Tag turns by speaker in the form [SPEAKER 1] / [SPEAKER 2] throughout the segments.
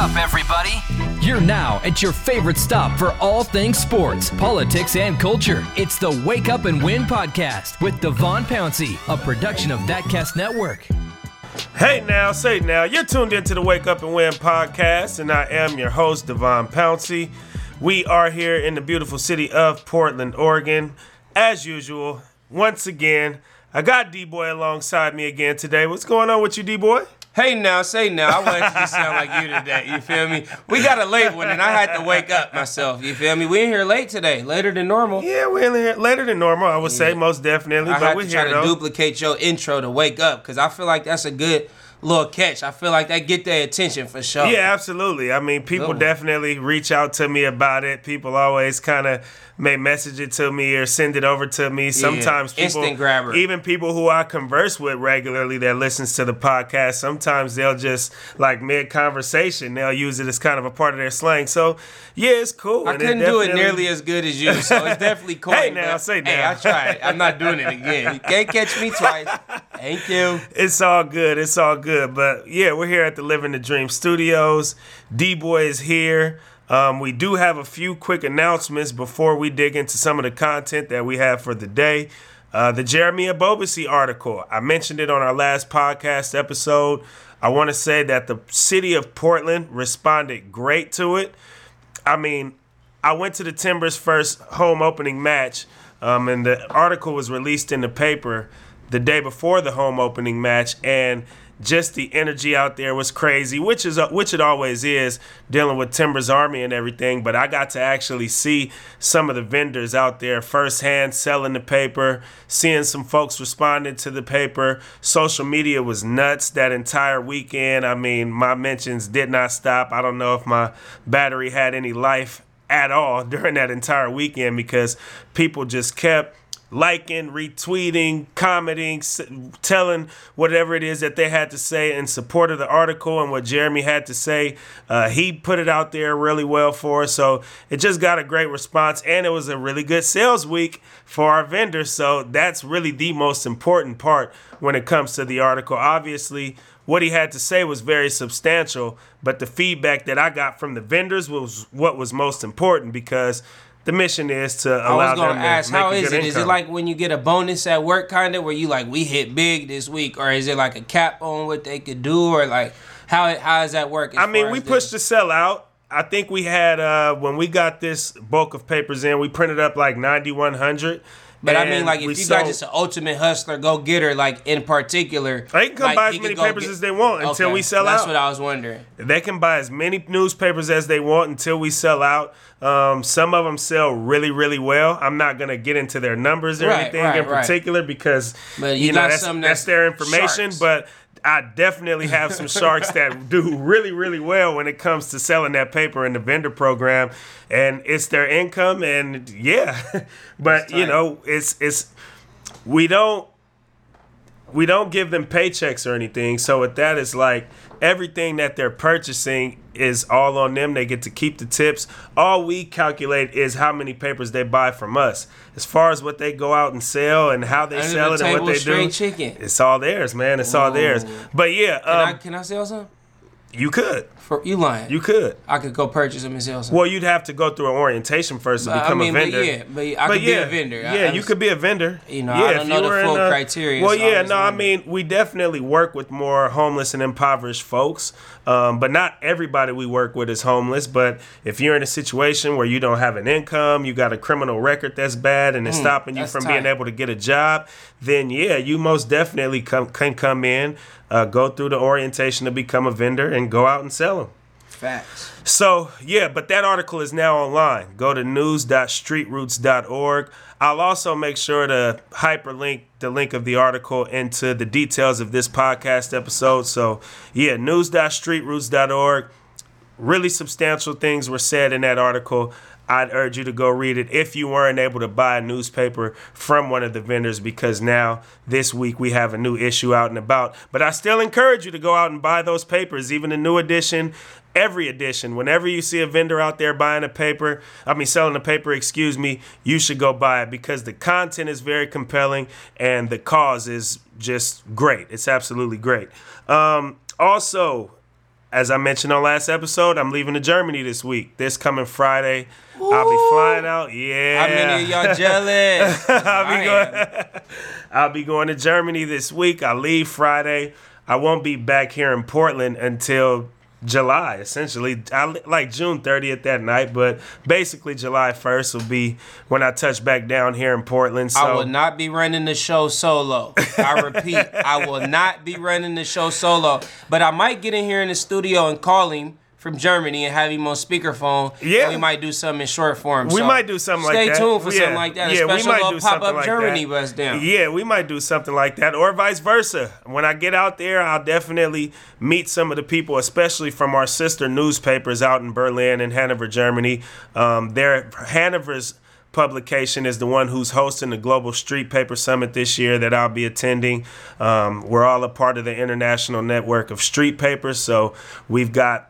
[SPEAKER 1] up, everybody.
[SPEAKER 2] You're now at your favorite stop for all things sports, politics, and culture. It's the Wake Up and Win podcast with Devon Pouncey, a production of ThatCast Network.
[SPEAKER 3] Hey now, say now, you're tuned into the Wake Up and Win podcast, and I am your host, Devon Pouncey. We are here in the beautiful city of Portland, Oregon. As usual, once again, I got D Boy alongside me again today. What's going on with you, D Boy?
[SPEAKER 4] Hey now, say now. I wanted to sound like you today. You feel me? We got a late one, and I had to wake up myself. You feel me? We in here late today, later than normal.
[SPEAKER 3] Yeah, we're in here later than normal. I would say most definitely,
[SPEAKER 4] I
[SPEAKER 3] but
[SPEAKER 4] had
[SPEAKER 3] we're
[SPEAKER 4] to try
[SPEAKER 3] here
[SPEAKER 4] to
[SPEAKER 3] though.
[SPEAKER 4] duplicate your intro to wake up because I feel like that's a good little catch. I feel like that get their attention for sure.
[SPEAKER 3] Yeah, absolutely. I mean, people definitely reach out to me about it. People always kind of may message it to me or send it over to me. Sometimes people,
[SPEAKER 4] instant grabber.
[SPEAKER 3] even people who I converse with regularly that listens to the podcast, sometimes they'll just like mid conversation, they'll use it as kind of a part of their slang. So yeah, it's cool.
[SPEAKER 4] I
[SPEAKER 3] and
[SPEAKER 4] couldn't do it nearly as good as you, so it's definitely cool.
[SPEAKER 3] Hey, now, say now. Hey.
[SPEAKER 4] I tried. I'm not doing it again. You can't catch me twice. Thank you.
[SPEAKER 3] It's all good. It's all good. But yeah, we're here at the Living the Dream Studios. D Boy is here. Um, we do have a few quick announcements before we dig into some of the content that we have for the day. Uh, the Jeremy Ebobisse article. I mentioned it on our last podcast episode. I want to say that the city of Portland responded great to it. I mean, I went to the Timbers' first home opening match, um, and the article was released in the paper the day before the home opening match, and just the energy out there was crazy, which is uh, which it always is dealing with Timbers Army and everything. But I got to actually see some of the vendors out there firsthand selling the paper, seeing some folks responding to the paper. Social media was nuts that entire weekend. I mean, my mentions did not stop. I don't know if my battery had any life at all during that entire weekend because people just kept liking, retweeting, commenting, telling whatever it is that they had to say in support of the article and what Jeremy had to say. Uh, he put it out there really well for us. So it just got a great response and it was a really good sales week for our vendors. So that's really the most important part when it comes to the article. Obviously, what he had to say was very substantial, but the feedback that I got from the vendors was what was most important because the mission is to
[SPEAKER 4] I
[SPEAKER 3] allow
[SPEAKER 4] was gonna
[SPEAKER 3] to
[SPEAKER 4] ask, how
[SPEAKER 3] a
[SPEAKER 4] is
[SPEAKER 3] good
[SPEAKER 4] it? Is it like when you get a bonus at work, kind of, where you like we hit big this week, or is it like a cap on what they could do, or like how how does that work?
[SPEAKER 3] I mean, we pushed the sell out. I think we had uh when we got this bulk of papers in, we printed up like ninety one hundred.
[SPEAKER 4] But I mean, like, if you got just an ultimate hustler, go getter, like in particular,
[SPEAKER 3] They can come
[SPEAKER 4] like,
[SPEAKER 3] buy as many papers
[SPEAKER 4] get-
[SPEAKER 3] as they want until
[SPEAKER 4] Okay,
[SPEAKER 3] we sell
[SPEAKER 4] That's
[SPEAKER 3] out.
[SPEAKER 4] That's what I was wondering.
[SPEAKER 3] They can buy as many newspapers as they want until we sell out. Um, some of them sell really, really well. I'm not gonna get into their numbers or
[SPEAKER 4] Right,
[SPEAKER 3] anything
[SPEAKER 4] right,
[SPEAKER 3] in
[SPEAKER 4] right.
[SPEAKER 3] particular because
[SPEAKER 4] But
[SPEAKER 3] you,
[SPEAKER 4] you
[SPEAKER 3] know that's,
[SPEAKER 4] some
[SPEAKER 3] that's
[SPEAKER 4] that's
[SPEAKER 3] their information.
[SPEAKER 4] sharks.
[SPEAKER 3] But I definitely have some sharks that do really, really well when it comes to selling that paper in the vendor program, and it's their income. And yeah, but you know, it's it's we don't we don't give them paychecks or anything. So with that, it's like everything that they're purchasing is all on them. They get to keep the tips. All we calculate is how many papers they buy from us. As far as what they go out and sell and how they
[SPEAKER 4] Under
[SPEAKER 3] sell
[SPEAKER 4] the
[SPEAKER 3] it and what they do,
[SPEAKER 4] chicken.
[SPEAKER 3] it's all theirs, man. It's all theirs. But yeah,
[SPEAKER 4] Can, I,
[SPEAKER 3] um,
[SPEAKER 4] can I sell some?
[SPEAKER 3] You could,
[SPEAKER 4] For you lying?
[SPEAKER 3] you could.
[SPEAKER 4] I could go purchase them and sell some.
[SPEAKER 3] Well, you'd have to go through an orientation first to
[SPEAKER 4] But, I
[SPEAKER 3] become
[SPEAKER 4] mean,
[SPEAKER 3] a
[SPEAKER 4] but
[SPEAKER 3] vendor.
[SPEAKER 4] yeah, but I could be a vendor.
[SPEAKER 3] Yeah,
[SPEAKER 4] I
[SPEAKER 3] you
[SPEAKER 4] was-
[SPEAKER 3] could be a vendor.
[SPEAKER 4] You know,
[SPEAKER 3] yeah,
[SPEAKER 4] I don't
[SPEAKER 3] if
[SPEAKER 4] know the full
[SPEAKER 3] a-
[SPEAKER 4] criteria,
[SPEAKER 3] Well, yeah, no, I mean, we definitely work with more homeless and impoverished folks, um, but not everybody we work with is homeless. But if you're in a situation where you don't have an income, you got a criminal record that's bad, and it's stopping you
[SPEAKER 4] Mm,
[SPEAKER 3] from being able to get a job, then yeah, you most definitely come, can come in, uh, go through the orientation to become a vendor, and go out and sell them.
[SPEAKER 4] Facts.
[SPEAKER 3] So, yeah, but that article is now online. Go to news.streetroots.org. I'll also make sure to hyperlink the link of the article into the details of this podcast episode. So, yeah, news.streetroots.org. Really substantial things were said in that article. I'd urge you to go read it if you weren't able to buy a newspaper from one of the vendors because now this week we have a new issue out and about. But I still encourage you to go out and buy those papers, even the new edition, every edition. Whenever you see a vendor out there buying a paper, I mean selling a paper, excuse me, you should go buy it because the content is very compelling and the cause is just great. It's absolutely great. Um, also, as I mentioned on last episode, I'm leaving to Germany this week. This coming Friday, I'll be flying out. Yeah.
[SPEAKER 4] How many of y'all jealous?
[SPEAKER 3] I'll be going. I'll be going to Germany this week. I leave Friday. I won't be back here in Portland until July, essentially. I like June 30th that night, but basically July 1st will be when I touch back down here in Portland. So
[SPEAKER 4] I will not be running the show solo. I repeat, I will not be running the show solo. But I might get in here in the studio and call him from Germany and have him on speakerphone.
[SPEAKER 3] Yeah.
[SPEAKER 4] And we might do something in short form.
[SPEAKER 3] We
[SPEAKER 4] So
[SPEAKER 3] might do something like that.
[SPEAKER 4] Stay tuned for
[SPEAKER 3] Yeah.
[SPEAKER 4] something like that. A
[SPEAKER 3] Yeah, we might do
[SPEAKER 4] pop up
[SPEAKER 3] like
[SPEAKER 4] Germany
[SPEAKER 3] that.
[SPEAKER 4] bus down.
[SPEAKER 3] Yeah, we might do something like that, or vice versa. When I get out there, I'll definitely meet some of the people, especially from our sister newspapers out in Berlin and Hanover, Germany. Um, their Hanover's publication is the one who's hosting the Global Street Paper Summit this year that I'll be attending. Um, we're all a part of the international network of street papers, so we've got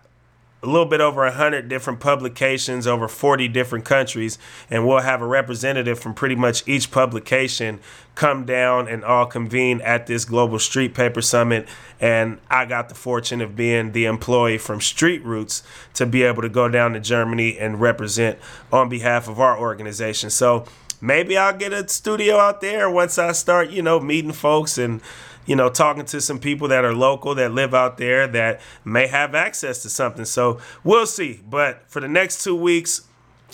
[SPEAKER 3] a little bit over 100 different publications over 40 different countries and we'll have a representative from pretty much each publication come down and all convene at this global street paper summit. And i got the fortune of being the employee from street roots to be able to go down to germany and represent on behalf of our organization. So maybe i'll get a studio out there once i start you know meeting folks and you know, talking to some people that are local that live out there that may have access to something. So we'll see. But for the next two weeks,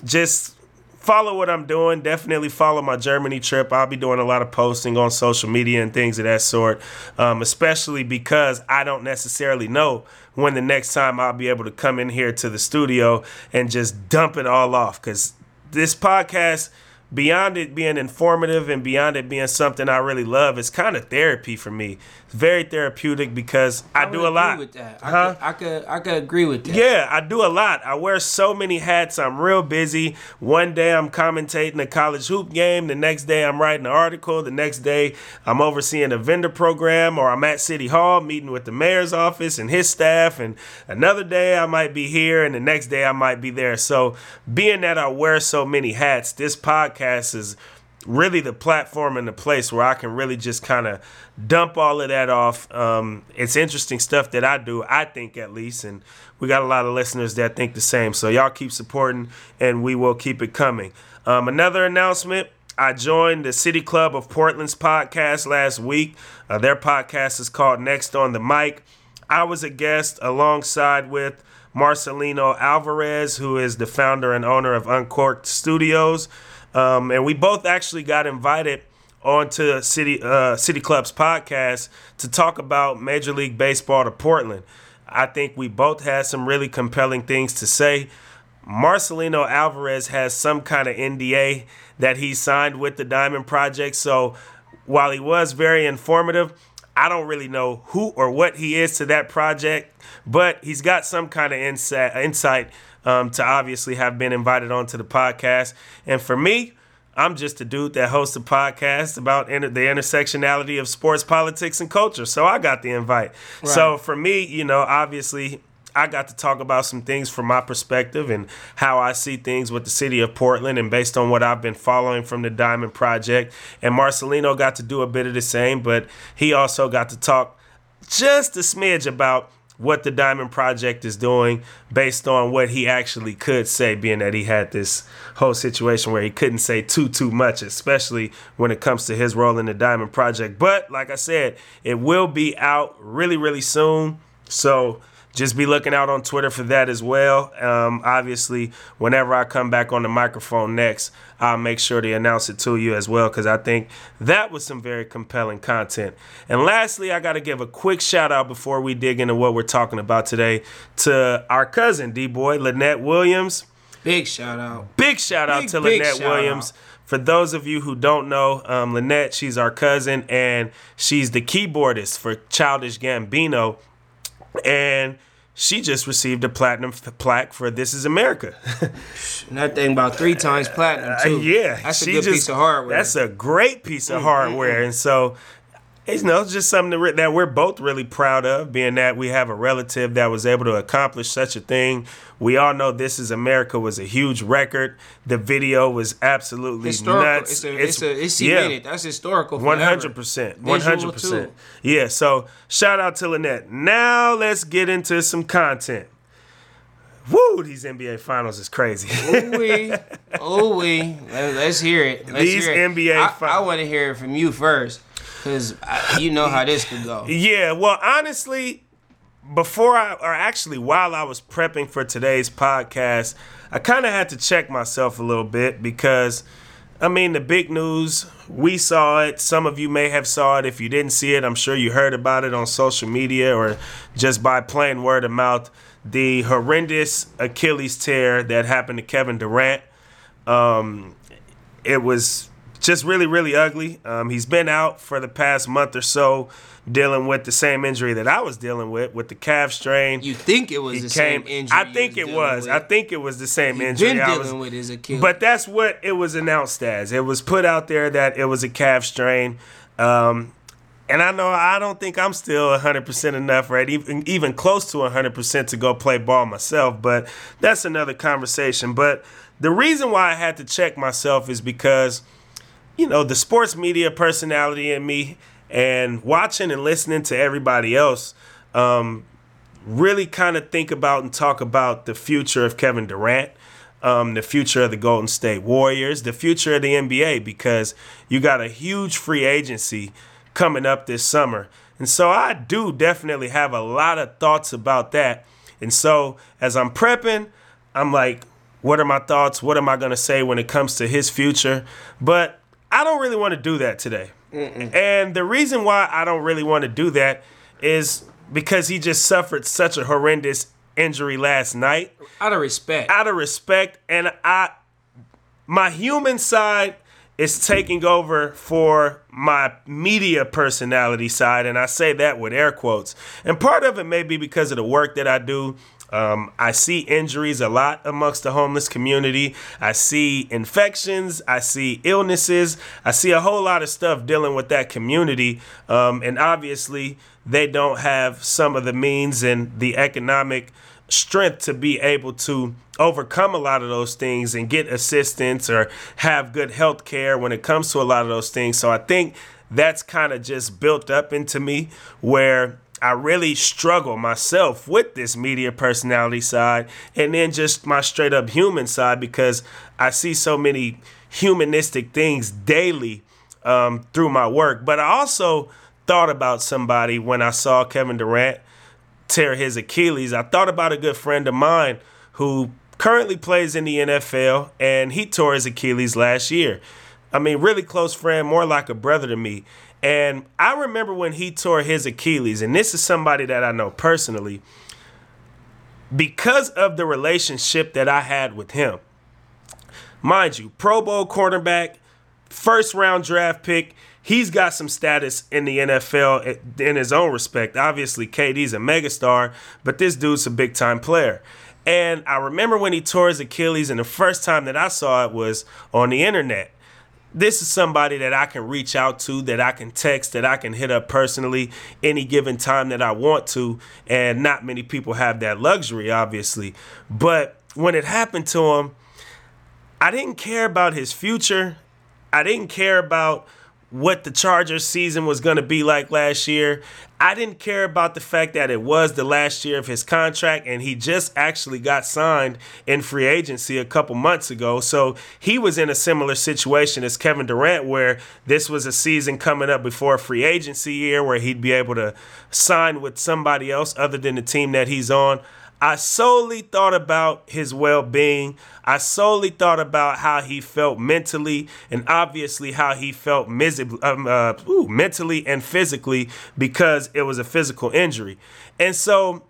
[SPEAKER 3] just follow what I'm doing. Definitely follow my Germany trip. I'll be doing a lot of posting on social media and things of that sort, um, especially because I don't necessarily know when the next time I'll be able to come in here to the studio and just dump it all off. Because this podcast beyond it being informative and beyond it being something I really love, it's kind of therapy for me. Very therapeutic because I,
[SPEAKER 4] would
[SPEAKER 3] do a lot.
[SPEAKER 4] with that. I,
[SPEAKER 3] Huh?
[SPEAKER 4] could, I could I could agree with that.
[SPEAKER 3] Yeah, I do a lot. I wear so many hats. I'm real busy. One day I'm commentating a college hoop game. The next day I'm writing an article. The next day I'm overseeing a vendor program or I'm at City Hall meeting with the mayor's office and his staff. And another day I might be here and the next day I might be there. So being that I wear so many hats, this podcast is really the platform and the place where I can really just kind of dump all of that off. Um, it's interesting stuff that I do, I think at least, and we got a lot of listeners that think the same. So y'all keep supporting, and we will keep it coming. Um, another announcement. I joined the City Club of Portland's podcast last week. Uh, their podcast is called Next on the Mic. I was a guest alongside with Marcelino Alvarez, who is the founder and owner of Uncorked Studios. Um, and we both actually got invited onto City uh, City Club's podcast to talk about Major League Baseball to Portland. I think we both had some really compelling things to say. Marcelino Alvarez has some kind of NDA that he signed with the Diamond Project. So while he was very informative, I don't really know who or what he is to that project, but he's got some kind of insight, insight um, to obviously have been invited onto the podcast. And for me, I'm just a dude that hosts a podcast about inter- the intersectionality of sports, politics, and culture. So I got the invite. So for me, you know, obviously, I got to talk about some things from my perspective and how I see things with the city of Portland and based on what I've been following from the Diamond Project. And Marcelino got to do a bit of the same, but he also got to talk just a smidge about what the Diamond Project is doing based on what he actually could say, being that he had this whole situation where he couldn't say too too much, especially when it comes to his role in the Diamond Project. But like I said, it will be out really, really soon. So just be looking out on Twitter for that as well. Um, obviously, whenever I come back on the microphone next, I'll make sure to announce it to you as well because I think that was some very compelling content. And lastly, I got to give a quick shout out before we dig into what we're talking about today to our cousin, D Boy, Lynette Williams.
[SPEAKER 4] Big shout out.
[SPEAKER 3] Big shout out
[SPEAKER 4] Big,
[SPEAKER 3] to
[SPEAKER 4] big
[SPEAKER 3] Lynette Williams.
[SPEAKER 4] out.
[SPEAKER 3] For those of you who don't know, um, Lynette, she's our cousin, and she's the keyboardist for Childish Gambino. And she just received a platinum f- plaque for This Is America.
[SPEAKER 4] And that thing about three times platinum
[SPEAKER 3] Uh,
[SPEAKER 4] too.
[SPEAKER 3] yeah,
[SPEAKER 4] that's a good
[SPEAKER 3] just-
[SPEAKER 4] piece of hardware.
[SPEAKER 3] That's a great piece of mm, mm, hardware, mm. and so It's, you know, it's just something that we're, that we're both really proud of, being that we have a relative that was able to accomplish such a thing. We all know "This Is America" was a huge record. The video was absolutely
[SPEAKER 4] Historical.
[SPEAKER 3] nuts.
[SPEAKER 4] It's a, it's, a, it's cemented. That's historical. Forever.
[SPEAKER 3] hundred percent. Hundred percent. Yeah. So shout out to Lynette. Now let's get into some content. Woo! These NBA finals is crazy.
[SPEAKER 4] Ooh wee, ooh wee. Let, us hear it. Let's
[SPEAKER 3] These
[SPEAKER 4] hear it.
[SPEAKER 3] NBA
[SPEAKER 4] I,
[SPEAKER 3] fi-
[SPEAKER 4] I want to hear it from you first, cause you know how this could go.
[SPEAKER 3] Yeah, well, honestly, before I, or actually while I was prepping for today's podcast, I kind of had to check myself a little bit because, I mean, the big news, we saw it. Some of you may have saw it. If you didn't see it, I'm sure you heard about it on social media or just by plain word of mouth. The horrendous Achilles tear that happened to Kevin Durant. Um, it was just really, really ugly. Um, he's been out for the past month or so, dealing with the same injury that I was dealing with, with the calf strain.
[SPEAKER 4] You think it was
[SPEAKER 3] he
[SPEAKER 4] the
[SPEAKER 3] came.
[SPEAKER 4] same injury?
[SPEAKER 3] I think
[SPEAKER 4] you
[SPEAKER 3] it was.
[SPEAKER 4] with.
[SPEAKER 3] I think it was the same injury.
[SPEAKER 4] Been dealing
[SPEAKER 3] was,
[SPEAKER 4] with his Achilles.
[SPEAKER 3] but that's what it was announced as. It was put out there that it was a calf strain. Um, and I know I don't think I'm still 100% enough, right? Even even close to 100% to go play ball myself, but that's another conversation. But the reason why I had to check myself is because you know, the sports media personality in me and watching and listening to everybody else um, really kind of think about and talk about the future of Kevin Durant, um, the future of the Golden State Warriors, the future of the NBA, because you got a huge free agency coming up this summer. And so I do definitely have a lot of thoughts about that. And so as I'm prepping, I'm like, what are my thoughts? What am I going to say when it comes to his future? But I don't really want to do that today. And the reason why I don't really want to do that is because he just suffered such a horrendous injury last night.
[SPEAKER 4] out of respect.
[SPEAKER 3] Out of respect, and I, my human side is taking over for my media personality side, and I say that with air quotes. And part of it may be because of the work that I do. Um, I see injuries a lot amongst the homeless community. I see infections. I see illnesses. I see a whole lot of stuff dealing with that community. Um, and obviously, they don't have some of the means and the economic strength to be able to overcome a lot of those things and get assistance or have good health care when it comes to a lot of those things. So I think that's kind of just built up into me where I really struggle myself with this media personality side and then just my straight up human side because I see so many humanistic things daily um, through my work. But I also thought about somebody when I saw Kevin Durant tear his Achilles. I thought about a good friend of mine who currently plays in the NFL and he tore his Achilles last year. I mean, really close friend, more like a brother to me. And I remember when he tore his Achilles, and this is somebody that I know personally, because of the relationship that I had with him. Mind you, Pro Bowl cornerback, first round draft pick. He's got some status in the NFL eh, in his own respect. Obviously, KD's a megastar, but this dude's a big time player. And I remember when he tore his Achilles, and the first time that I saw it was on the internet. This is somebody that I can reach out to, that I can text, that I can hit up personally any given time that I want to. And not many people have that luxury, obviously. But when it happened to him, I didn't care about his future. I didn't care about what the Chargers season was going to be like last year. I didn't care about the fact that it was the last year of his contract and he just actually got signed in free agency a couple months ago. So he was in a similar situation as Kevin Durant, where this was a season coming up before free agency year where he'd be able to sign with somebody else other than the team that he's on. I solely thought about his well being. I solely thought about how he felt mentally and obviously how he felt um, uh, ooh, mentally and physically because it was a physical injury. And so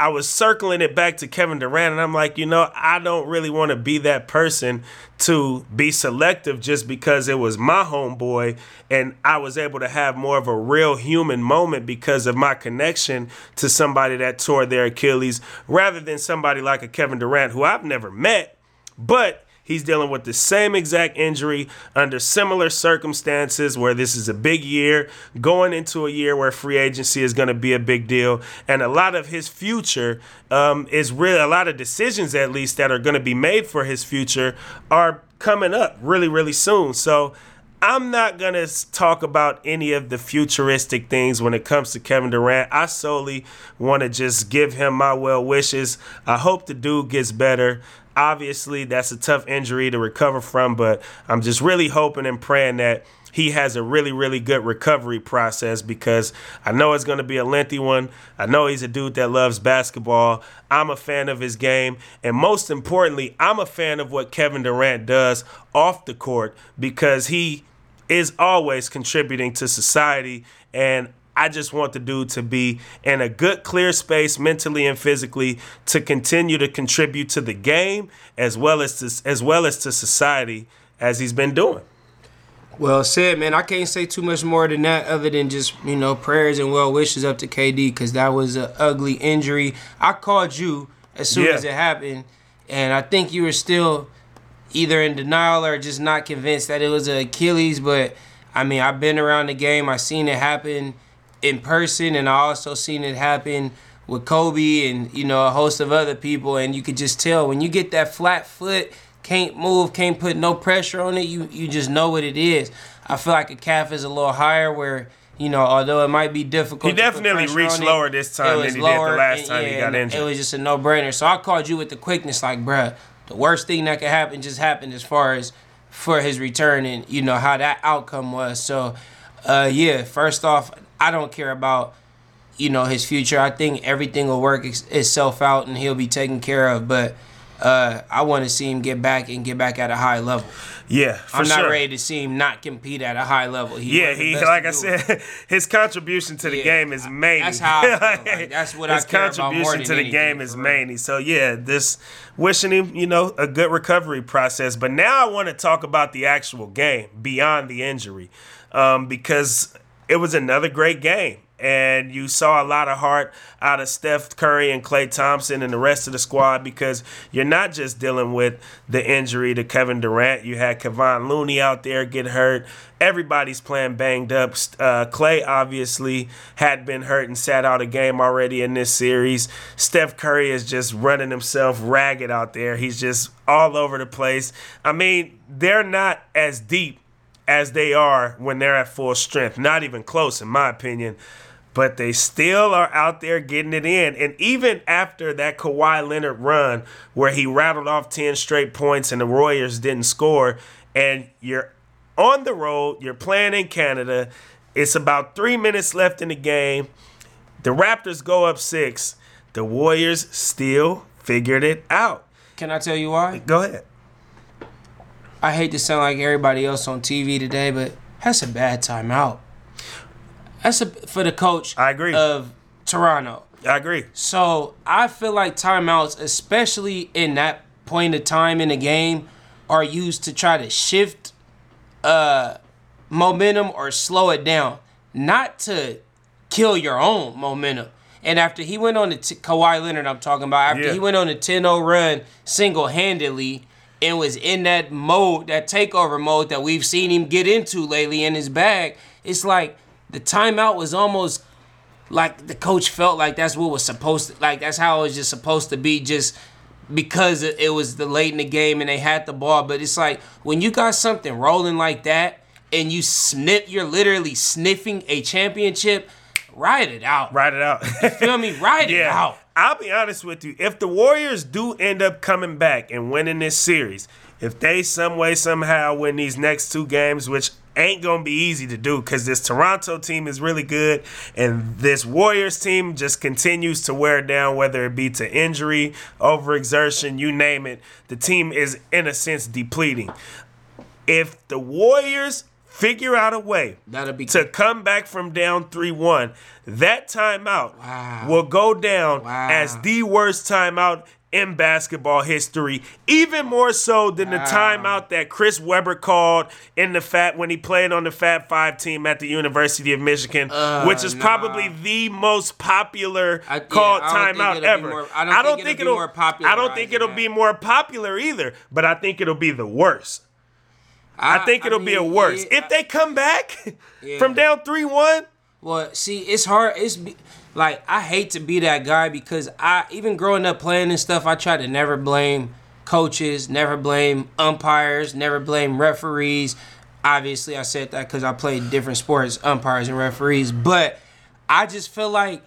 [SPEAKER 3] I was circling it back to Kevin Durant, and I'm like, you know, I don't really want to be that person to be selective just because it was my homeboy and I was able to have more of a real human moment because of my connection to somebody that tore their Achilles rather than somebody like a Kevin Durant who I've never met, but He's dealing with the same exact injury under similar circumstances where this is a big year, going into a year where free agency is going to be a big deal. And a lot of his future um, is really a lot of decisions, at least, that are going to be made for his future are coming up really, really soon. So, I'm not going to talk about any of the futuristic things when it comes to Kevin Durant. I solely want to just give him my well wishes. I hope the dude gets better. Obviously, that's a tough injury to recover from, but I'm just really hoping and praying that he has a really, really good recovery process because I know it's going to be a lengthy one. I know he's a dude that loves basketball. I'm a fan of his game. And most importantly, I'm a fan of what Kevin Durant does off the court because he is always contributing to society. And I just want the dude to be in a good, clear space mentally and physically to continue to contribute to the game as well as to, as well as to society as he's been doing.
[SPEAKER 4] Well said, man. I can't say too much more than that, other than just you know prayers and well wishes up to KD because that was an ugly injury. I called you as soon yeah. as it happened, and I think you were still either in denial or just not convinced that it was an Achilles. But I mean, I've been around the game. I've seen it happen in person, and I also seen it happen with Kobe and you know a host of other people. And you could just tell when you get that flat foot can't move, can't put no pressure on it. You you just know what it is. I feel like a calf is a little higher where you know, although it might be difficult.
[SPEAKER 3] He definitely reached lower it, this time than he lower, did the last time yeah, he got injured.
[SPEAKER 4] It was just a no brainer. So I called you with the quickness, like, bruh, the worst thing that could happen just happened as far as for his return and you know how that outcome was. So, uh, yeah, first off, I don't care about you know his future. I think everything will work itself out and he'll be taken care of. But uh, I want to see him get back and get back at a high level.
[SPEAKER 3] Yeah,
[SPEAKER 4] I'm not
[SPEAKER 3] sure.
[SPEAKER 4] ready to see him not compete at a high level.
[SPEAKER 3] He yeah, he like I said, his contribution to the yeah, game is main.
[SPEAKER 4] That's how. like. That's what
[SPEAKER 3] his
[SPEAKER 4] I care
[SPEAKER 3] contribution to the
[SPEAKER 4] anything,
[SPEAKER 3] game is main. So yeah, this wishing him you know a good recovery process. But now I want to talk about the actual game beyond the injury, um, because it was another great game and you saw a lot of heart out of Steph Curry and Klay Thompson and the rest of the squad because you're not just dealing with the injury to Kevin Durant. You had Kevon Looney out there get hurt. Everybody's playing banged up. Uh, Klay obviously had been hurt and sat out a game already in this series. Steph Curry is just running himself ragged out there. He's just all over the place. I mean, they're not as deep as they are when they're at full strength. Not even close, in my opinion but they still are out there getting it in. And even after that Kawhi Leonard run, where he rattled off 10 straight points and the Warriors didn't score, and you're on the road, you're playing in Canada, it's about three minutes left in the game. The Raptors go up six. The Warriors still figured it out.
[SPEAKER 4] Can I tell you why?
[SPEAKER 3] Go ahead.
[SPEAKER 4] I hate to sound like everybody else on TV today, but that's a bad timeout. That's a, for the coach.
[SPEAKER 3] I agree.
[SPEAKER 4] Of Toronto.
[SPEAKER 3] I agree.
[SPEAKER 4] So I feel like timeouts, especially in that point of time in the game, are used to try to shift uh, momentum or slow it down, not to kill your own momentum. And after he went on the t- Kawhi Leonard, I'm talking about, after yeah. he went on the 10-0 run single handedly and was in that mode, that takeover mode that we've seen him get into lately in his bag, it's like the timeout was almost like the coach felt like that's what was supposed to like that's how it was just supposed to be just because it was the late in the game and they had the ball. But it's like when you got something rolling like that and you snip you're literally sniffing a championship ride it out.
[SPEAKER 3] Ride it out.
[SPEAKER 4] You feel me? Ride
[SPEAKER 3] yeah.
[SPEAKER 4] it out
[SPEAKER 3] I'll be honest with you if the Warriors do end up coming back and winning this series if they some way somehow win these next two games which ain't gonna be easy to do because this Toronto team is really good, and this Warriors team just continues to wear down, whether it be to injury, overexertion, you name it. The team is in a sense depleting. If the Warriors figure out a way
[SPEAKER 4] That'll be
[SPEAKER 3] to come back from down 3 1, that timeout
[SPEAKER 4] Wow.
[SPEAKER 3] will go down
[SPEAKER 4] Wow.
[SPEAKER 3] as the worst timeout in basketball history, even more so than the timeout that Chris Webber called in the Fat when he played on the Fab Five team at the University of Michigan, uh, which is
[SPEAKER 4] nah.
[SPEAKER 3] probably the most popular
[SPEAKER 4] I-
[SPEAKER 3] called
[SPEAKER 4] I
[SPEAKER 3] timeout
[SPEAKER 4] it'll
[SPEAKER 3] ever.
[SPEAKER 4] more- I don't think it'll be more popular
[SPEAKER 3] I don't think it'll
[SPEAKER 4] that.
[SPEAKER 3] be more popular either, but I think it'll be the worst. I, think it'll be a worse.
[SPEAKER 4] yeah,
[SPEAKER 3] if they come back
[SPEAKER 4] Yeah.
[SPEAKER 3] from down 3 1,
[SPEAKER 4] Well, see, it's hard. It's be, like I hate to be that guy because I even growing up playing and stuff, I try to never blame coaches, never blame umpires, never blame referees. Obviously, I said that because I played different sports, umpires and referees. But I just feel like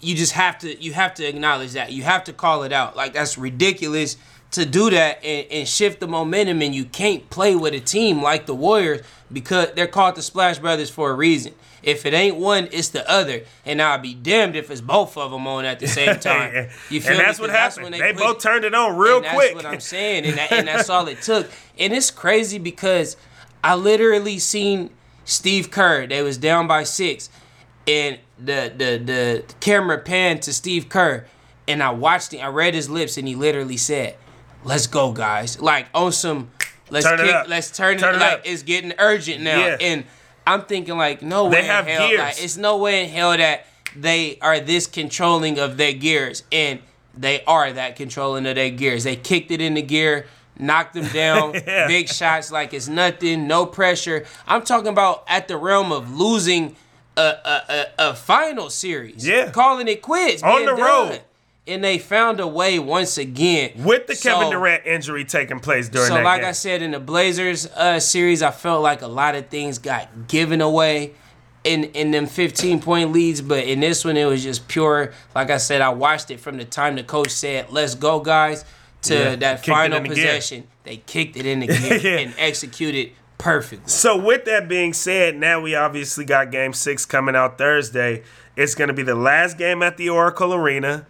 [SPEAKER 4] you just have to you have to acknowledge that you have to call it out. Like that's ridiculous to do that and, and shift the momentum, and you can't play with a team like the Warriors because they're called the Splash Brothers for a reason. If it ain't one, it's the other, and I'll be damned if it's both of them on at the same time. You feel
[SPEAKER 3] and
[SPEAKER 4] me?
[SPEAKER 3] that's what
[SPEAKER 4] 'Cause
[SPEAKER 3] happened.
[SPEAKER 4] when
[SPEAKER 3] they
[SPEAKER 4] put
[SPEAKER 3] both
[SPEAKER 4] it-
[SPEAKER 3] turned it on real
[SPEAKER 4] and that's
[SPEAKER 3] quick.
[SPEAKER 4] what I'm saying, and, that, and that's all it took. And it's crazy because I literally seen Steve Kerr. They was down by six, and the the the camera panned to Steve Kerr, and I watched him. I read his lips, and he literally said, "Let's go, guys!" Like on some, let's
[SPEAKER 3] Turn it
[SPEAKER 4] kick, let's turn,
[SPEAKER 3] Turn
[SPEAKER 4] it,
[SPEAKER 3] it
[SPEAKER 4] like
[SPEAKER 3] up.
[SPEAKER 4] it's getting urgent now,
[SPEAKER 3] Yeah.
[SPEAKER 4] and I'm thinking like, no
[SPEAKER 3] They
[SPEAKER 4] way
[SPEAKER 3] have
[SPEAKER 4] in hell,
[SPEAKER 3] gears.
[SPEAKER 4] like it's no way in hell that they are this controlling of their gears, and they are that controlling of their gears. They kicked it into gear, knocked them down,
[SPEAKER 3] Yeah.
[SPEAKER 4] big shots like it's nothing, no pressure. I'm talking about at the realm of losing a a, a, a final series,
[SPEAKER 3] Yeah.
[SPEAKER 4] calling it quits
[SPEAKER 3] On the road.
[SPEAKER 4] And they found a way once again
[SPEAKER 3] With the Kevin
[SPEAKER 4] So-
[SPEAKER 3] Durant injury taking place during
[SPEAKER 4] so, like
[SPEAKER 3] game.
[SPEAKER 4] I said in the Blazers uh, series, I felt like a lot of things got given away in in them 15 point leads, but in this one it was just pure. Like I said, I watched it from the time the coach said, "Let's go, guys," to
[SPEAKER 3] Yeah,
[SPEAKER 4] that final
[SPEAKER 3] the
[SPEAKER 4] possession. They kicked it in the gear
[SPEAKER 3] Yeah.
[SPEAKER 4] and executed perfectly.
[SPEAKER 3] So with that being said, now we obviously got Game Six coming out Thursday. It's going to be the last game at the Oracle Arena.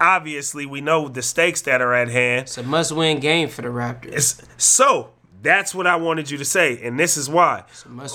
[SPEAKER 3] Obviously, we know the stakes that are at hand.
[SPEAKER 4] It's a must win game for the Raptors.
[SPEAKER 3] It's- so that's what I wanted you to say, and this is why.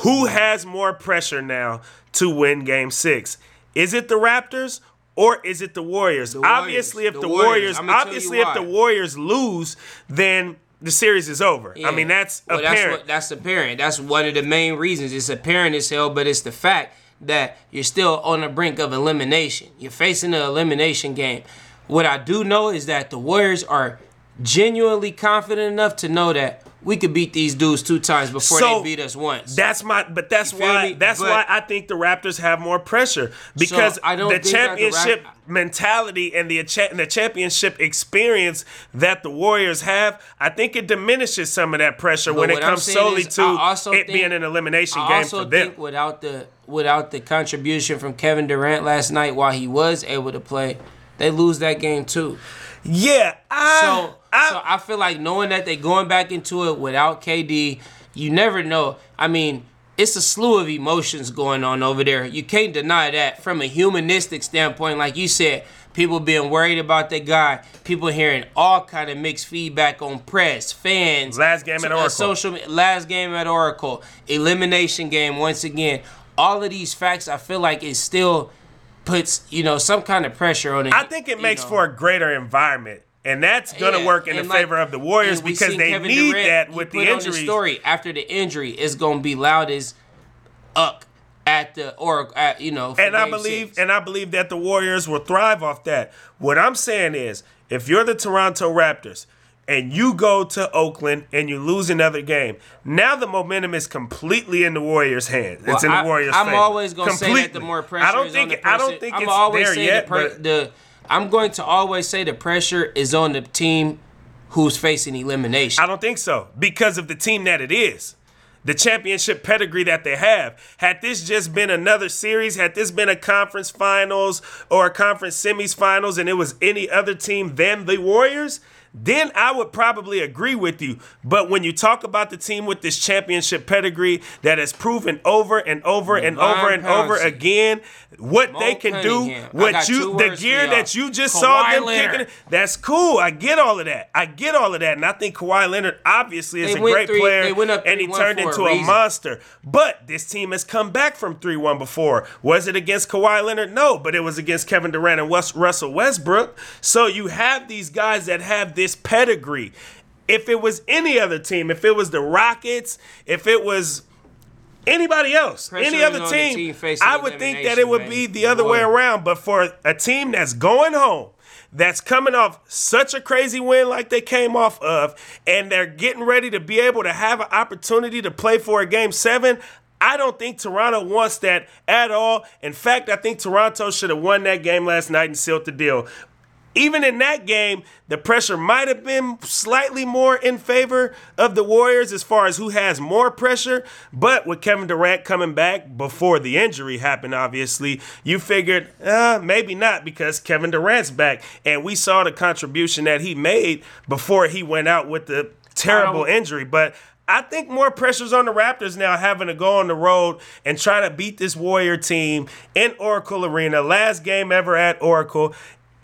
[SPEAKER 3] Who has more pressure now to win Game Six? Is it the Raptors or is it the Warriors?
[SPEAKER 4] Warriors.
[SPEAKER 3] Obviously, if
[SPEAKER 4] The
[SPEAKER 3] the,
[SPEAKER 4] Warriors.
[SPEAKER 3] Warriors,
[SPEAKER 4] I'ma tell you
[SPEAKER 3] obviously if the. Warriors lose, then the series is over. I mean, that's
[SPEAKER 4] well,
[SPEAKER 3] apparent.
[SPEAKER 4] That's, what, that's apparent. That's one of the main reasons. It's apparent as hell, but it's the fact that you're still on the brink of elimination. You're facing an elimination game. What I do know is that the Warriors are genuinely confident enough to know that we could beat these dudes two times before
[SPEAKER 3] So,
[SPEAKER 4] they beat us once.
[SPEAKER 3] That's my, but that's why
[SPEAKER 4] me?
[SPEAKER 3] that's
[SPEAKER 4] But-
[SPEAKER 3] why I think the Raptors have more pressure because
[SPEAKER 4] I don't
[SPEAKER 3] the
[SPEAKER 4] that the
[SPEAKER 3] championship mentality and the cha- the championship experience that the Warriors have, I think it diminishes some of that pressure when it comes solely
[SPEAKER 4] is,
[SPEAKER 3] to it
[SPEAKER 4] think-
[SPEAKER 3] being an elimination
[SPEAKER 4] I
[SPEAKER 3] game
[SPEAKER 4] also
[SPEAKER 3] for them.
[SPEAKER 4] think without the without the contribution from Kevin Durant last night while he was able to play, they lose that game too.
[SPEAKER 3] yeah, I,
[SPEAKER 4] So,
[SPEAKER 3] I,
[SPEAKER 4] so I feel like knowing that they going back into it without KD, you never know. I mean, it's a slew of emotions going on over there. You can't deny that from a humanistic standpoint. Like you said, people being worried about the guy, people hearing all kind of mixed feedback on press, fans.
[SPEAKER 3] Last game at
[SPEAKER 4] uh,
[SPEAKER 3] Oracle.
[SPEAKER 4] social last game at Oracle, elimination game once again. All of these facts, I feel like it still puts you know some kind of pressure on it.
[SPEAKER 3] I think it makes
[SPEAKER 4] know.
[SPEAKER 3] for a greater environment. And that's gonna
[SPEAKER 4] Yeah,
[SPEAKER 3] work in the
[SPEAKER 4] like-
[SPEAKER 3] favor of the Warriors because they
[SPEAKER 4] Kevin
[SPEAKER 3] need
[SPEAKER 4] Durant,
[SPEAKER 3] that with the injury.
[SPEAKER 4] story after the injury, it's gonna be loud as uck at the or at, you know.
[SPEAKER 3] and I believe
[SPEAKER 4] six.
[SPEAKER 3] and I believe that the Warriors will thrive off that. What I'm saying is, if you're the Toronto Raptors and you go to Oakland and you lose another game, now the momentum is completely in the Warriors' hands. it's in the Warriors'
[SPEAKER 4] I'm
[SPEAKER 3] favor.
[SPEAKER 4] always gonna say that the more pressure
[SPEAKER 3] I don't
[SPEAKER 4] is
[SPEAKER 3] think
[SPEAKER 4] on the
[SPEAKER 3] I don't
[SPEAKER 4] person-
[SPEAKER 3] think
[SPEAKER 4] I'm
[SPEAKER 3] it's
[SPEAKER 4] always
[SPEAKER 3] there yet,
[SPEAKER 4] the, per- the I'm going to always say the pressure is on the team who's facing elimination.
[SPEAKER 3] I don't think so because of the team that it is. The championship pedigree that they have. Had this just been another series, had this been a conference finals or a conference semis finals and it was any other team than the Warriors, then I would probably agree with you. But when you talk about the team with this championship pedigree that has proven over and over and over and over again what
[SPEAKER 4] Mo
[SPEAKER 3] they can do,
[SPEAKER 4] Cunningham. I
[SPEAKER 3] what you the gear that you just saw them
[SPEAKER 4] Leonard.
[SPEAKER 3] kicking, that's cool. I get all of that. I get all of that, and I think Kawhi Leonard obviously is
[SPEAKER 4] They
[SPEAKER 3] a great
[SPEAKER 4] three-
[SPEAKER 3] player,
[SPEAKER 4] they went up
[SPEAKER 3] and he turned
[SPEAKER 4] for a
[SPEAKER 3] into a, monster. But this team has come back from three one before. Was it against Kawhi Leonard? No, but it was against Kevin Durant and West, Russell Westbrook. So you have these guys that have this pedigree. If it was any other team, if it was the Rockets, if it was anybody else, any other team,
[SPEAKER 4] team
[SPEAKER 3] I would think that it would
[SPEAKER 4] elimination,
[SPEAKER 3] be
[SPEAKER 4] man.
[SPEAKER 3] the other way around. But for a team that's going home, that's coming off such a crazy win like they came off of, and they're getting ready to be able to have an opportunity to play for a game seven. I don't think Toronto wants that at all. In fact, I think Toronto should have won that game last night and sealed the deal even in that game, the pressure might have been slightly more in favor of the Warriors as far as who has more pressure. But with Kevin Durant coming back before the injury happened, obviously, you figured uh, maybe not because Kevin Durant's back. And we saw the contribution that he made before he went out with the terrible injury. But I think more pressure's on the Raptors now having to go on the road and try to beat this Warrior team in Oracle Arena. Last game ever at Oracle.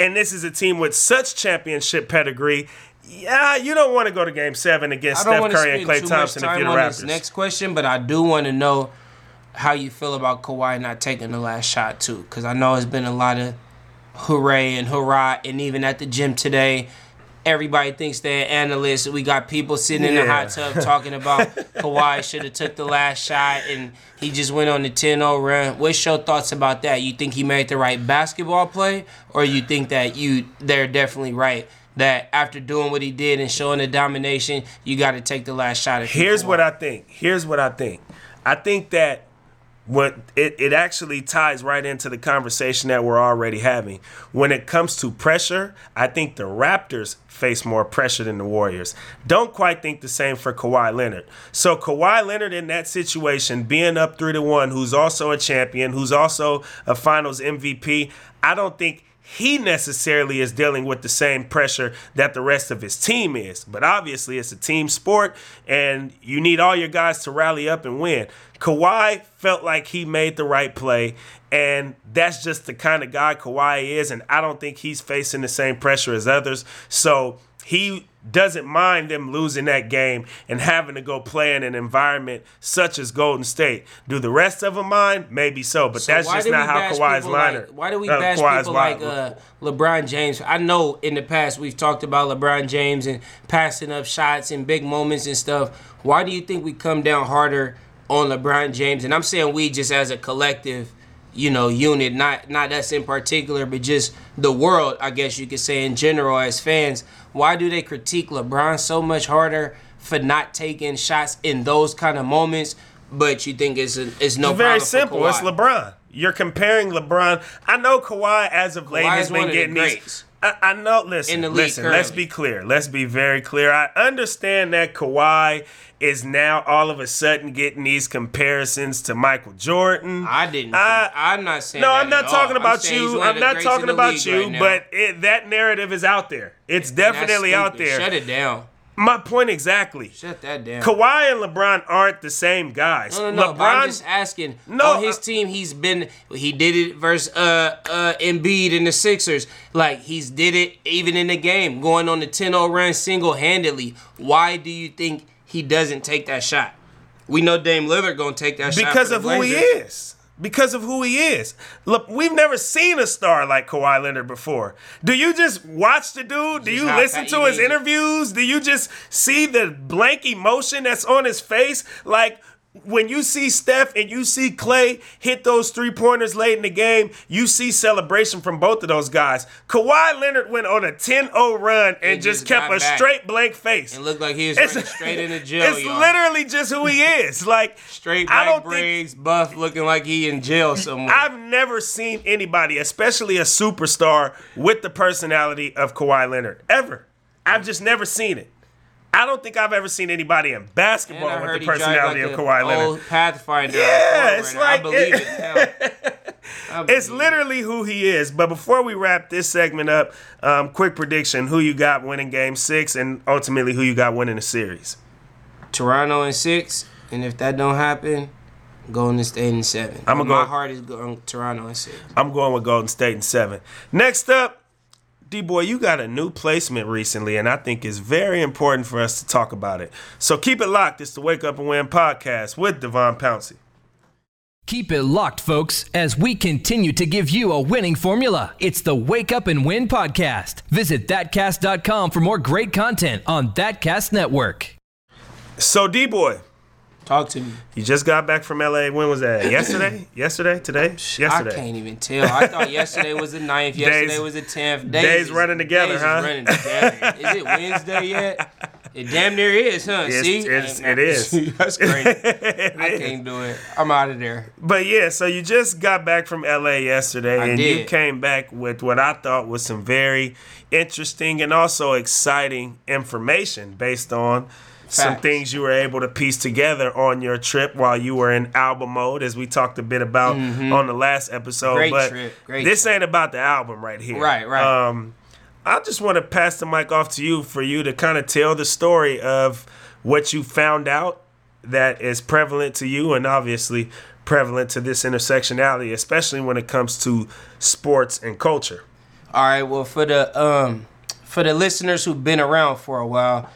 [SPEAKER 3] And this is a team with such championship pedigree. Yeah, you don't want to go to game seven against Steph Curry and
[SPEAKER 4] Klay
[SPEAKER 3] Thompson if you're the Raptors.
[SPEAKER 4] next question, but I do want to know how you feel about Kawhi not taking the last shot too, because I know it's been a lot of hooray and hurrah, and even at the gym today, everybody thinks they're analysts. We got people sitting in the hot tub talking about Kawhi should have took the last shot and he just went on the 10-0 run. What's your thoughts about that? You think he made the right basketball play, or you think that you they're definitely right? That after doing what he did and showing the domination, you got to take the last shot.
[SPEAKER 3] Here's what I think. Here's what I think. I think that what it, it actually ties right into the conversation that we're already having. When it comes to pressure, I think the Raptors face more pressure than the Warriors. Don't quite think the same for Kawhi Leonard. So Kawhi Leonard in that situation, being up three to one, who's also a champion, who's also a finals MVP, I don't think he necessarily is dealing with the same pressure that the rest of his team is. But obviously, it's a team sport, and you need all your guys to rally up and win. Kawhi felt like he made the right play, and that's just the kind of guy Kawhi is, and I don't think he's facing the same pressure as others. So he doesn't mind them losing that game and having to go play in an environment such as Golden State. Do the rest of them mind? Maybe so, but
[SPEAKER 4] So
[SPEAKER 3] that's just not how Kawhi's liner.
[SPEAKER 4] Like, why do we
[SPEAKER 3] uh,
[SPEAKER 4] bash
[SPEAKER 3] Kawhi's
[SPEAKER 4] people
[SPEAKER 3] line-
[SPEAKER 4] like uh, LeBron James? I know in the past we've talked about LeBron James and passing up shots and big moments and stuff. Why do you think we come down harder on LeBron James? And I'm saying we just as a collective, you know, unit, not not us in particular, but just the world, I guess you could say in general as fans. Why do they critique LeBron so much harder for not taking shots in those kind of moments? But you think it's a, it's no
[SPEAKER 3] It's very simple. It's LeBron. You're comparing LeBron. I know Kawhi as of late
[SPEAKER 4] Kawhi
[SPEAKER 3] has
[SPEAKER 4] is one
[SPEAKER 3] been getting these. I, I know. Listen, listen. Let's be clear. Let's be very clear. I understand that Kawhi is now all of a sudden getting these comparisons to Michael Jordan.
[SPEAKER 4] I didn't.
[SPEAKER 3] I-
[SPEAKER 4] I'm not saying.
[SPEAKER 3] no, I'm not talking
[SPEAKER 4] all.
[SPEAKER 3] about
[SPEAKER 4] he's
[SPEAKER 3] you. I'm not talking about you.
[SPEAKER 4] right
[SPEAKER 3] but it, that narrative is out there. It's
[SPEAKER 4] And
[SPEAKER 3] definitely out there.
[SPEAKER 4] Shut it down.
[SPEAKER 3] My point exactly.
[SPEAKER 4] Shut that down.
[SPEAKER 3] Kawhi and LeBron aren't the same guys.
[SPEAKER 4] No, no, no. but I'm just asking.
[SPEAKER 3] No,
[SPEAKER 4] on his
[SPEAKER 3] I-
[SPEAKER 4] team, he's been. He did it versus uh uh Embiid in the Sixers. Like he's did it even in the game, going on the 10-0 run single handedly. Why do you think he doesn't take that shot? We know Dame Lillard gonna take that shot
[SPEAKER 3] because of who he is. Because of who he is. Look, we've never seen a star like Kawhi Leonard before. Do you just watch the dude? Do you listen to his interviews? Do you just see the blank emotion that's on his face? Like when you see Steph and you see Klay hit those three pointers late in the game, you see celebration from both of those guys. Kawhi Leonard went on a 10 0 run and
[SPEAKER 4] And
[SPEAKER 3] just
[SPEAKER 4] just
[SPEAKER 3] kept a
[SPEAKER 4] back.
[SPEAKER 3] straight blank face.
[SPEAKER 4] It looked like he was straight into jail.
[SPEAKER 3] It's
[SPEAKER 4] y'all.
[SPEAKER 3] literally just who he is. Like
[SPEAKER 4] straight
[SPEAKER 3] I don't think
[SPEAKER 4] buff, looking like he in jail somewhere.
[SPEAKER 3] I've never seen anybody, especially a superstar, with the personality of Kawhi Leonard. Ever. I've just never seen it. I don't think I've ever seen anybody in basketball with the personality
[SPEAKER 4] like
[SPEAKER 3] of Kawhi Leonard.
[SPEAKER 4] Old Pathfinder.
[SPEAKER 3] Yeah, it's
[SPEAKER 4] Forerunner. I
[SPEAKER 3] like-
[SPEAKER 4] believe it. now.
[SPEAKER 3] it's literally who he is. But before we wrap this segment up, um, quick prediction: who you got winning Game Six, and ultimately who you got winning the series.
[SPEAKER 4] Toronto in six, and if that don't happen, Golden State in seven.
[SPEAKER 3] I'ma go-
[SPEAKER 4] My heart is going Toronto in six.
[SPEAKER 3] I'm going with Golden State in seven. Next up, D boy, you got a new placement recently, and I think it's very important for us to talk about it. So keep it locked. It's the Wake Up and Win podcast with Devon Pouncey.
[SPEAKER 2] Keep it locked, folks, as we continue to give you a winning formula. It's the Wake Up and Win podcast. Visit thatcast.com for more great content on Thatcast Network.
[SPEAKER 3] So D boy,
[SPEAKER 4] Talk to me.
[SPEAKER 3] you just got back from LA. When was that? Yesterday? Yesterday? Today? Oh, yesterday.
[SPEAKER 4] I can't even tell. I thought yesterday was the 9th, yesterday
[SPEAKER 3] Days-
[SPEAKER 4] was the 10th.
[SPEAKER 3] days
[SPEAKER 4] is-
[SPEAKER 3] running together,
[SPEAKER 4] days is
[SPEAKER 3] huh?
[SPEAKER 4] running together. Is it Wednesday yet? It damn near is, huh?
[SPEAKER 3] It's-
[SPEAKER 4] See?
[SPEAKER 3] it's- it is.
[SPEAKER 4] That's crazy. I can't do it. I'm out of there.
[SPEAKER 3] But yeah, so you just got back from LA yesterday,
[SPEAKER 4] I
[SPEAKER 3] and you came back with what I thought was some very interesting and also exciting information based on some things you were able to piece together on your trip while you were in album mode, as we talked a bit about on the last episode.
[SPEAKER 4] Mm-hmm. Great
[SPEAKER 3] but
[SPEAKER 4] trip, great
[SPEAKER 3] this ain't about the album right here.
[SPEAKER 4] Right, right.
[SPEAKER 3] Um, I just want to pass the mic off to you for you to kind of tell the story of what you found out that is prevalent to you and obviously prevalent to this intersectionality, especially when it comes to sports and culture.
[SPEAKER 4] All right. Well, for the um, for the listeners who've been around for a while,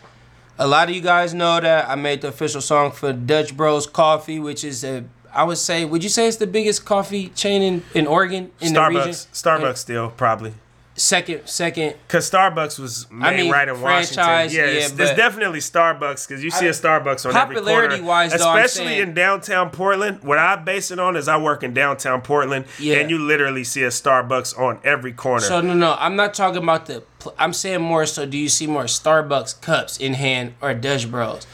[SPEAKER 4] a lot of you guys know that I made the official song for Dutch Bros Coffee, which is a I would say, would you say it's the biggest coffee chain in, in Oregon in the region?
[SPEAKER 3] Starbucks, Starbucks still probably.
[SPEAKER 4] Second, second.
[SPEAKER 3] Because Starbucks was made
[SPEAKER 4] mean,
[SPEAKER 3] right in Washington. Yeah,
[SPEAKER 4] yeah,
[SPEAKER 3] it's, there's
[SPEAKER 4] but-
[SPEAKER 3] definitely Starbucks because you see a Starbucks on every corner.
[SPEAKER 4] Popularity-wise,
[SPEAKER 3] especially
[SPEAKER 4] saying-
[SPEAKER 3] in downtown Portland. What I base it on is I work in downtown Portland,
[SPEAKER 4] Yeah.
[SPEAKER 3] and you literally see a Starbucks on every corner.
[SPEAKER 4] So no, no, I'm not talking about the. I'm saying more. So do you see more Starbucks cups in hand or Dutch Bros?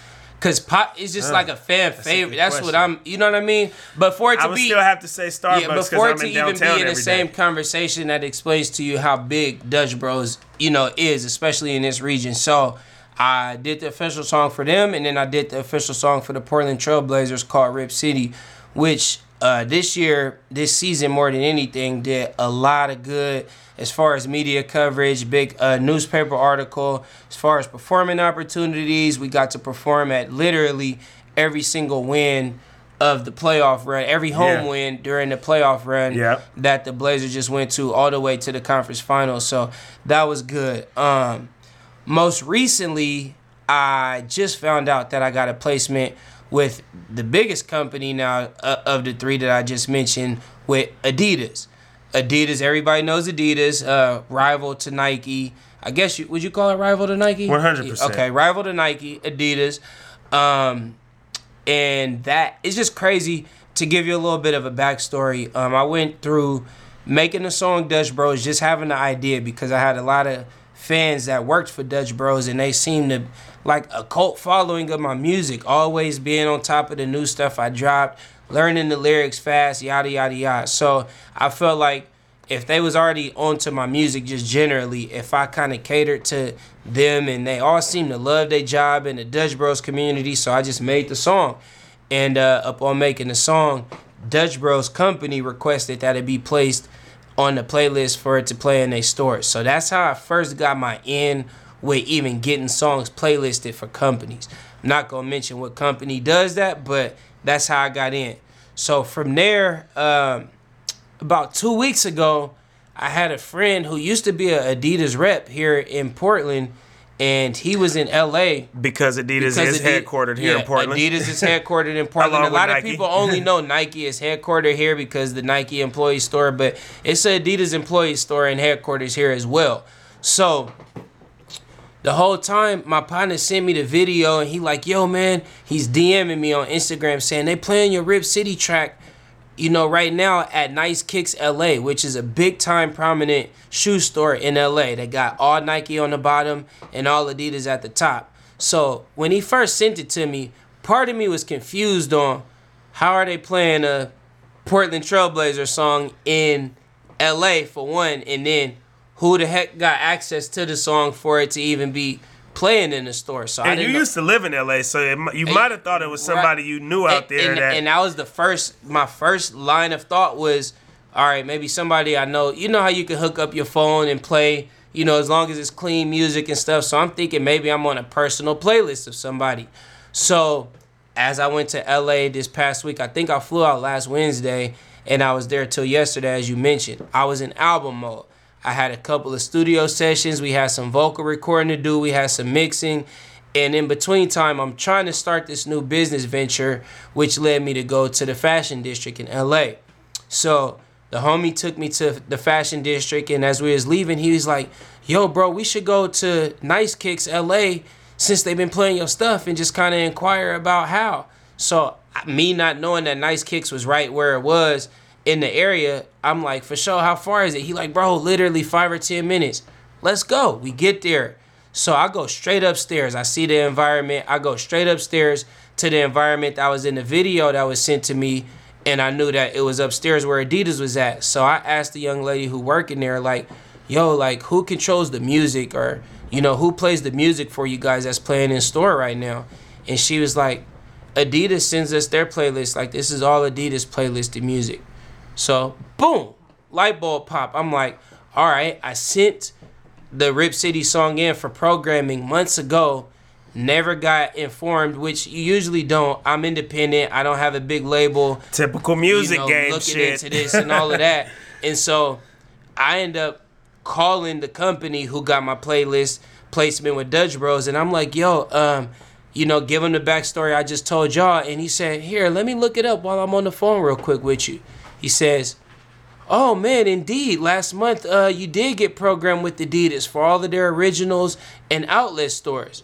[SPEAKER 4] Cause pop is just like a fan
[SPEAKER 3] a
[SPEAKER 4] favorite.
[SPEAKER 3] good
[SPEAKER 4] That's what. I'm. You know what I mean? But for it to be.
[SPEAKER 3] I would
[SPEAKER 4] be
[SPEAKER 3] still have to say Starbucks
[SPEAKER 4] yeah, before
[SPEAKER 3] I'm
[SPEAKER 4] it to
[SPEAKER 3] in
[SPEAKER 4] even be in the same
[SPEAKER 3] day.
[SPEAKER 4] conversation that explains to you how big Dutch Bros, you know, is, especially in this region. So I did the official song for them, and then I did the official song for the Portland Trailblazers called Rip City, which uh, this year, this season, more than anything, did a lot of good as far as media coverage, big uh, newspaper article, as far as performing opportunities. We got to perform at literally every single win of the playoff run, every home
[SPEAKER 3] Yeah.
[SPEAKER 4] win during the playoff run
[SPEAKER 3] Yep.
[SPEAKER 4] that the Blazers just went to all the way to the conference finals. So that was good. Um, most recently, I just found out that I got a placement with the biggest company now uh, of the three that I just mentioned with Adidas. Adidas, everybody knows Adidas, uh, rival to Nike. I guess you would you call it rival to Nike?
[SPEAKER 3] 100%.
[SPEAKER 4] Okay, rival to Nike, Adidas. Um, and that it's just crazy to give you a little bit of a backstory. Um, I went through making the song Dutch Bros, just having the idea because I had a lot of fans that worked for Dutch Bros, and they seemed to like a cult following of my music, always being on top of the new stuff I dropped, learning the lyrics fast, yada yada yada. So I felt like if they was already onto my music just generally, if I kind of catered to them and they all seem to love their job in the Dutch Bros community, so I just made the song. And uh, upon making the song, Dutch Bros company requested that it be placed on the playlist for it to play in their stores. So that's how I first got my in with even getting songs playlisted for companies. I'm not gonna mention what company does that, but that's how I got in. So from there, um, about two weeks ago, I had a friend who used to be a Adidas rep here in Portland, and he was in LA.
[SPEAKER 3] because Adidas
[SPEAKER 4] because
[SPEAKER 3] is headquartered here
[SPEAKER 4] yeah,
[SPEAKER 3] in Portland.
[SPEAKER 4] Adidas is headquartered in Portland. A lot of
[SPEAKER 3] Nike.
[SPEAKER 4] people only know Nike is headquartered here because the Nike employee store, but it's a Adidas employee store and headquarters here as well. So the whole time my partner sent me the video and he like, yo man, he's DMing me on Instagram saying they playing your Rip City track, you know, right now at Nice Kicks LA, which is a big time prominent shoe store in LA. They got all Nike on the bottom and all Adidas at the top. So when he first sent it to me, part of me was confused on how are they playing a Portland Trailblazer song in LA for one, and then who the heck got access to the song for it to even be playing in the store? So
[SPEAKER 3] and you
[SPEAKER 4] know.
[SPEAKER 3] used to live in LA, so it, you might have thought it was somebody you knew out
[SPEAKER 4] and,
[SPEAKER 3] there
[SPEAKER 4] and,
[SPEAKER 3] that
[SPEAKER 4] and that was the first my first line of thought was all right, maybe somebody I know. You know how you can hook up your phone and play, you know, as long as it's clean music and stuff. So I'm thinking maybe I'm on a personal playlist of somebody. So as I went to LA this past week, I think I flew out last Wednesday and I was there till yesterday, as you mentioned. I was in album mode. I had a couple of studio sessions. We had some vocal recording to do. We had some mixing. And in between time, I'm trying to start this new business venture, which led me to go to the fashion district in LA. So the homie took me to the fashion district, and as we was leaving, he was like, "Yo, bro, we should go to Nice Kicks LA since they've been playing your stuff and just kind of inquire about how." So me not knowing that Nice Kicks was right where it was in the area, I'm like, "For sure, how far is it?" He like, "Bro, literally five or ten minutes. Let's go." We get there. So I go straight upstairs. I see the environment. I go straight upstairs to the environment that was in the video that was sent to me and I knew that it was upstairs where Adidas was at. So I asked the young lady who worked in there, like, yo, like who controls the music or you know who plays the music for you guys that's playing in store right now? And she was like, Adidas sends us their playlist. Like this is all Adidas playlist of music. So boom, light bulb pop. I'm like, all right, I sent the Rip City song in for programming months ago never got informed, which you usually don't. I'm independent. I don't have a big label.
[SPEAKER 3] Typical music you know, game
[SPEAKER 4] looking
[SPEAKER 3] shit.
[SPEAKER 4] into this and all of that. and so I end up calling the company who got my playlist placement with Dutch Bros, and I'm like, yo, um, you know, give him the backstory I just told y'all, and he said, here, let me look it up while I'm on the phone real quick with you. He says. Oh man, indeed. Last month, uh, you did get programmed with Adidas for all of their originals and outlet stores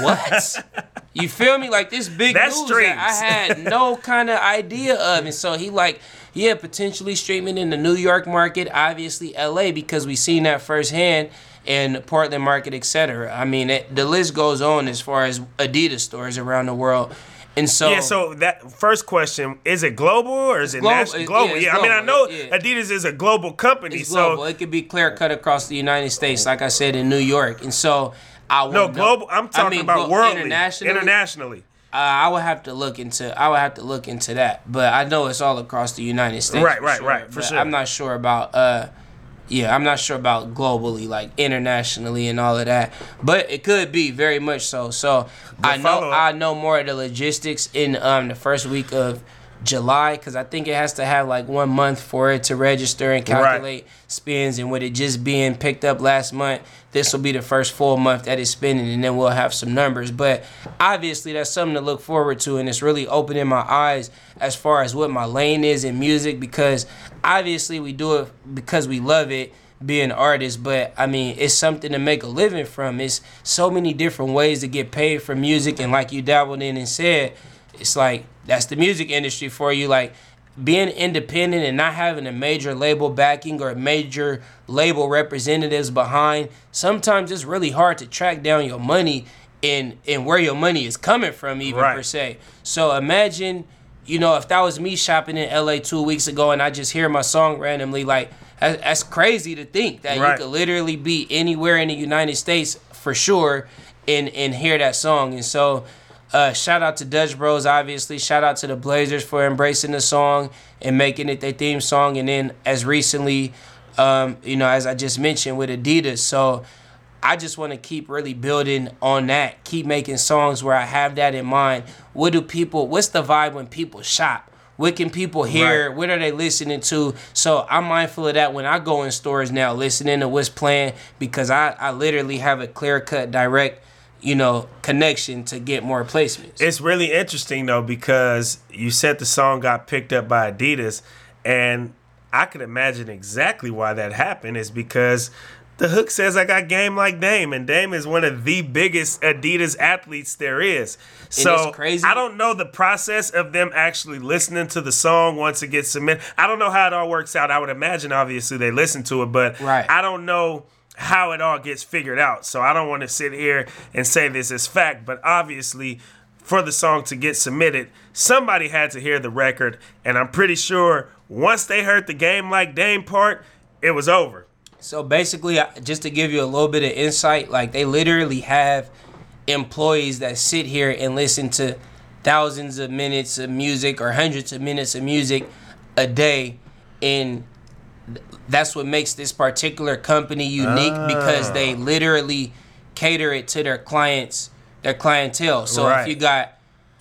[SPEAKER 4] what? you feel me? Like this big That's news that I had no kind of idea of. And so he like, yeah, potentially streaming in the New York market, obviously LA, because we seen that firsthand and Portland market, etc. I mean, it, the list goes on as far as Adidas stores around the world. And so
[SPEAKER 3] yeah, so that first question is it global or is it global, national? Global, yeah. yeah. Global. I mean, I know yeah. Adidas is a global company,
[SPEAKER 4] it's
[SPEAKER 3] so
[SPEAKER 4] global. it could be clear cut across the United States, like I said in New York, and so I
[SPEAKER 3] no global. I'm talking I mean, about world internationally. Internationally.
[SPEAKER 4] Uh, I would have to look into. I would have to look into that, but I know it's all across the United States.
[SPEAKER 3] Right, right, sure, right. For sure.
[SPEAKER 4] I'm not sure about. Uh, yeah, I'm not sure about globally, like internationally and all of that, but it could be very much so. So I know I know more of the logistics in um the first week of July because I think it has to have like one month for it to register and calculate right. spins. And with it just being picked up last month, this will be the first full month that it's spinning, and then we'll have some numbers. But obviously, that's something to look forward to, and it's really opening my eyes as far as what my lane is in music because obviously we do it because we love it being artists, but I mean, it's something to make a living from. It's so many different ways to get paid for music, and like you dabbled in and said, it's like that's the music industry for you. Like being independent and not having a major label backing or major label representatives behind, sometimes it's really hard to track down your money and and where your money is coming from, even right. per se. So imagine, you know, if that was me shopping in LA two weeks ago and I just hear my song randomly, like that's crazy to think that right. you could literally be anywhere in the United States for sure and and hear that song. And so uh, shout out to Dutch Bros, obviously. Shout out to the Blazers for embracing the song and making it their theme song. And then, as recently, um, you know, as I just mentioned with Adidas. So I just want to keep really building on that. Keep making songs where I have that in mind. What do people? What's the vibe when people shop? What can people hear? Right. What are they listening to? So I'm mindful of that when I go in stores now, listening to what's playing because I, I literally have a clear cut, direct you know, connection to get more placements.
[SPEAKER 3] It's really interesting though because you said the song got picked up by Adidas, and I can imagine exactly why that happened. Is because the hook says I got game like Dame, and Dame is one of the biggest Adidas athletes there is. So crazy. I don't know the process of them actually listening to the song once it gets submitted. I don't know how it all works out. I would imagine obviously they listen to it, but right. I don't know how it all gets figured out. So I don't want to sit here and say this is fact, but obviously for the song to get submitted, somebody had to hear the record, and I'm pretty sure once they heard the game like Dame part, it was over.
[SPEAKER 4] So basically, just to give you a little bit of insight, like they literally have employees that sit here and listen to thousands of minutes of music or hundreds of minutes of music a day and that's what makes this particular company unique because they
[SPEAKER 3] Ah.
[SPEAKER 4] literally cater it to their clients, their clientele. So
[SPEAKER 3] Right.
[SPEAKER 4] if you got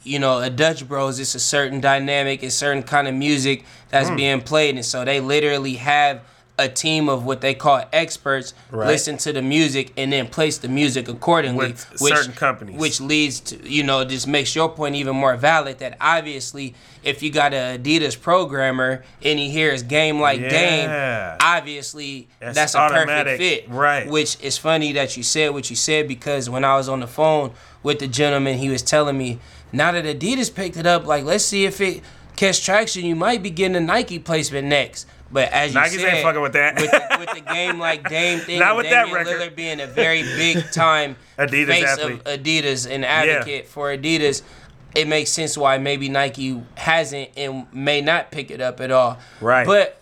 [SPEAKER 4] you know, a Dutch Bros, it's a certain dynamic, it's certain kind of music that's
[SPEAKER 3] Hmm.
[SPEAKER 4] being played. And so they literally have a team of what they call experts
[SPEAKER 3] Right.
[SPEAKER 4] listen to the music and then place the music accordingly.
[SPEAKER 3] With certain companies.
[SPEAKER 4] Which leads to, you know, just makes your point even more valid that obviously if you got a Adidas programmer and he hears game like
[SPEAKER 3] Yeah.
[SPEAKER 4] game, obviously
[SPEAKER 3] That's
[SPEAKER 4] that's, a perfect fit.
[SPEAKER 3] right.
[SPEAKER 4] Which is funny that you said what you said because when I was on the phone with the gentleman, he was telling me now that Adidas picked it up, like let's see if it catch traction. You might be getting a Nike placement next. But as you
[SPEAKER 3] Nikes
[SPEAKER 4] said,
[SPEAKER 3] ain't fucking with that.
[SPEAKER 4] with, the, with the game like Dame thing,
[SPEAKER 3] Not with that
[SPEAKER 4] Damian
[SPEAKER 3] record.
[SPEAKER 4] Lillard being a very big time
[SPEAKER 3] Adidas
[SPEAKER 4] face
[SPEAKER 3] athlete.
[SPEAKER 4] of Adidas and advocate for Adidas, it makes sense why maybe Nike hasn't and may not pick it up at all.
[SPEAKER 3] Right.
[SPEAKER 4] But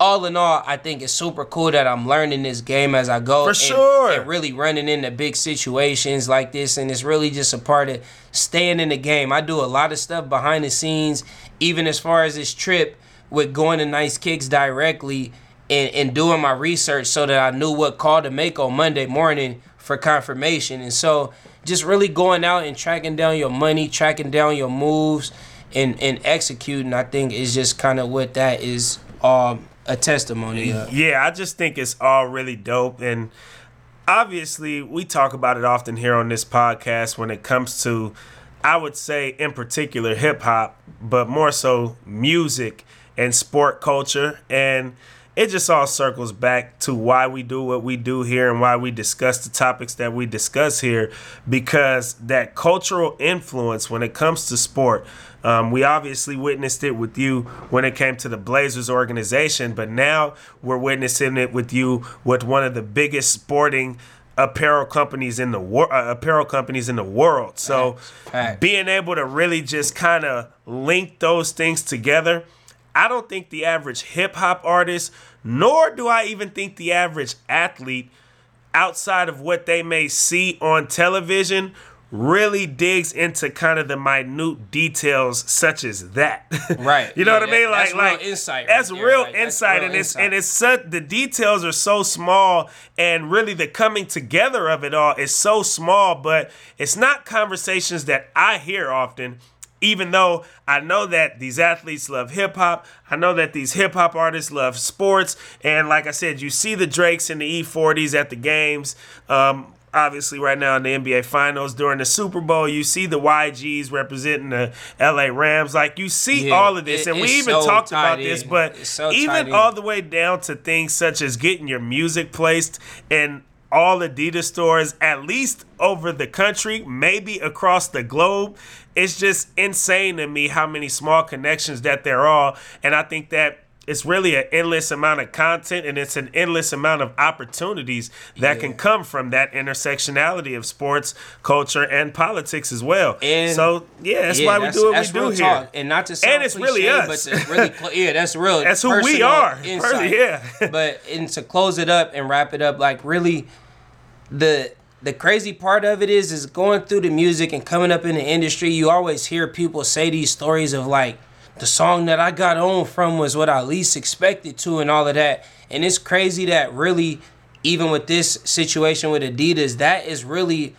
[SPEAKER 4] all in all, I think it's super cool that I'm learning this game as I go.
[SPEAKER 3] For
[SPEAKER 4] and-
[SPEAKER 3] sure.
[SPEAKER 4] And really running into big situations like this. And it's really just a part of staying in the game. I do a lot of stuff behind the scenes, even as far as this trip with going to Nice Kicks directly and, and doing my research so that I knew what call to make on Monday morning for confirmation. And so just really going out and tracking down your money, tracking down your moves, and, and executing, I think is just kind of what that is um, a testimony of.
[SPEAKER 3] Yeah, I just think it's all really dope. And obviously, we talk about it often here on this podcast when it comes to, I would say, in particular, hip hop, but more so music and sport culture. And it just all circles back to why we do what we do here and why we discuss the topics that we discuss here because that cultural influence when it comes to sport um, we obviously witnessed it with you when it came to the Blazers organization, but now we're witnessing it with you with one of the biggest sporting apparel companies in the world. Uh, apparel companies in the world. So
[SPEAKER 4] Facts.
[SPEAKER 3] being able to really just kind of link those things together, I don't think the average hip hop artist, nor do I even think the average athlete outside of what they may see on television really digs into kind of the minute details such as that.
[SPEAKER 4] Right.
[SPEAKER 3] you know
[SPEAKER 4] Yeah,
[SPEAKER 3] what I mean?
[SPEAKER 4] that-
[SPEAKER 3] like
[SPEAKER 4] that's real
[SPEAKER 3] like
[SPEAKER 4] insight
[SPEAKER 3] That's real
[SPEAKER 4] Like,
[SPEAKER 3] insight and it's and it's such the details are so small and really the coming together of it all is so small, but it's not conversations that I hear often even though I know that these athletes love hip hop, I know that these hip hop artists love sports, and like I said, you see the Drakes and the E40s at the games. Um, obviously, right now in the NBA Finals during the Super Bowl, you see the YGs representing the LA Rams. Like you see
[SPEAKER 4] Yeah,
[SPEAKER 3] all of this,
[SPEAKER 4] it-
[SPEAKER 3] and we even
[SPEAKER 4] so
[SPEAKER 3] talked about this, but
[SPEAKER 4] so
[SPEAKER 3] even
[SPEAKER 4] in.
[SPEAKER 3] all the way down to things such as getting your music placed in all Adidas stores, at least over the country, maybe across the globe. It's just insane to me how many small connections that there are. And I think that it's really an endless amount of content and it's an endless amount of opportunities that can come from that intersectionality of sports, culture, and politics as well.
[SPEAKER 4] And-
[SPEAKER 3] so, yeah, that's
[SPEAKER 4] Yeah,
[SPEAKER 3] why we do what we do here.
[SPEAKER 4] talk. And not to sound
[SPEAKER 3] And it's really us.
[SPEAKER 4] But really, cl- yeah, that's real.
[SPEAKER 3] That's who we are.
[SPEAKER 4] insight.
[SPEAKER 3] Yeah.
[SPEAKER 4] but and to close it up and wrap it up, like really, the the crazy part of it is is going through the music and coming up in the industry. You always hear people say these stories of like the song that I got on from was what I least expected to, and all of that. And it's crazy that really, even with this situation with Adidas, that is really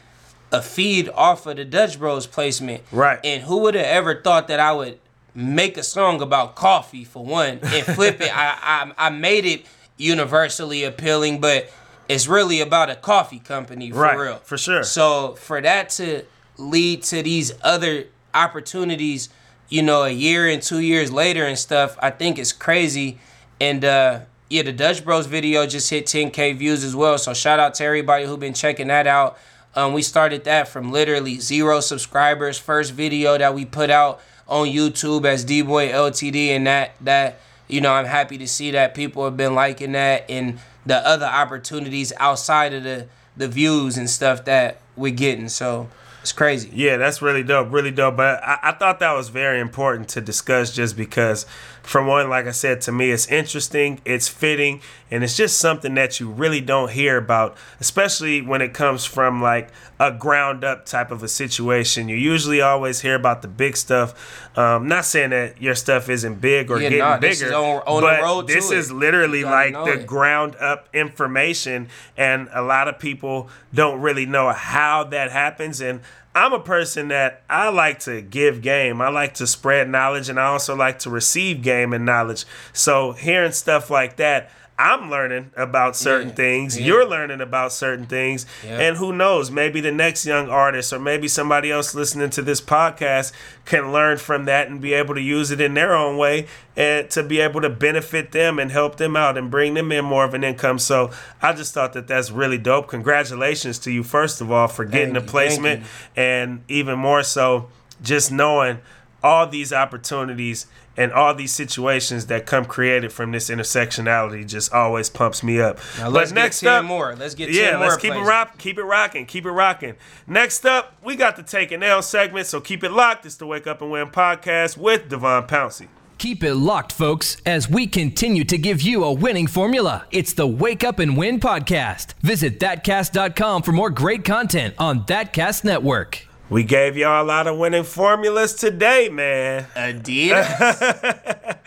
[SPEAKER 4] a feed off of the Dutch Bros placement.
[SPEAKER 3] Right.
[SPEAKER 4] And who would have ever thought that I would make a song about coffee for one and flip it? I, I I made it universally appealing, but it's really about a coffee company for
[SPEAKER 3] Right,
[SPEAKER 4] real.
[SPEAKER 3] for sure.
[SPEAKER 4] So for that to lead to these other opportunities, you know, a year and two years later and stuff, I think it's crazy. And uh yeah, the Dutch Bros video just hit 10k views as well. So shout out to everybody who been checking that out. Um, we started that from literally zero subscribers. First video that we put out on YouTube as D Boy LTD, and that that you know I'm happy to see that people have been liking that and the other opportunities outside of the the views and stuff that we're getting. So it's crazy.
[SPEAKER 3] Yeah, that's really dope, really dope. But I, I thought that was very important to discuss just because for one, like I said, to me, it's interesting, it's fitting, and it's just something that you really don't hear about, especially when it comes from like a ground up type of a situation. You usually always hear about the big stuff. Um, not saying that your stuff isn't big or
[SPEAKER 4] Yeah,
[SPEAKER 3] getting
[SPEAKER 4] nah, this
[SPEAKER 3] bigger,
[SPEAKER 4] is on- on
[SPEAKER 3] but this
[SPEAKER 4] it.
[SPEAKER 3] is literally like the
[SPEAKER 4] it.
[SPEAKER 3] ground up information, and a lot of people don't really know how that happens. And I'm a person that I like to give game. I like to spread knowledge, and I also like to receive game and knowledge. So hearing stuff like that. I'm learning about certain
[SPEAKER 4] Yeah,
[SPEAKER 3] things.
[SPEAKER 4] yeah.
[SPEAKER 3] You're learning about certain things.
[SPEAKER 4] Yeah.
[SPEAKER 3] And who knows, maybe the next young artist or maybe somebody else listening to this podcast can learn from that and be able to use it in their own way and to be able to benefit them and help them out and bring them in more of an income. So I just thought that that's really dope. Congratulations to you, first of all, for getting
[SPEAKER 4] Thank
[SPEAKER 3] the placement and even more so, just knowing all these opportunities and all these situations that come created from this intersectionality just always pumps me up.
[SPEAKER 4] Now let's
[SPEAKER 3] but
[SPEAKER 4] get
[SPEAKER 3] next
[SPEAKER 4] 10
[SPEAKER 3] up,
[SPEAKER 4] more. Let's get 10
[SPEAKER 3] yeah, let's keep it
[SPEAKER 4] places.
[SPEAKER 3] rock, keep it rocking, keep it rocking. Next up, we got the Take an L segment, so keep it locked. It's the Wake Up and Win podcast with Devon Pouncey.
[SPEAKER 2] Keep it locked, folks, as we continue to give you a winning formula. It's the Wake Up and Win podcast. Visit thatcast.com for more great content on Thatcast Network.
[SPEAKER 3] We gave y'all a lot of winning formulas today, man.
[SPEAKER 4] Adidas.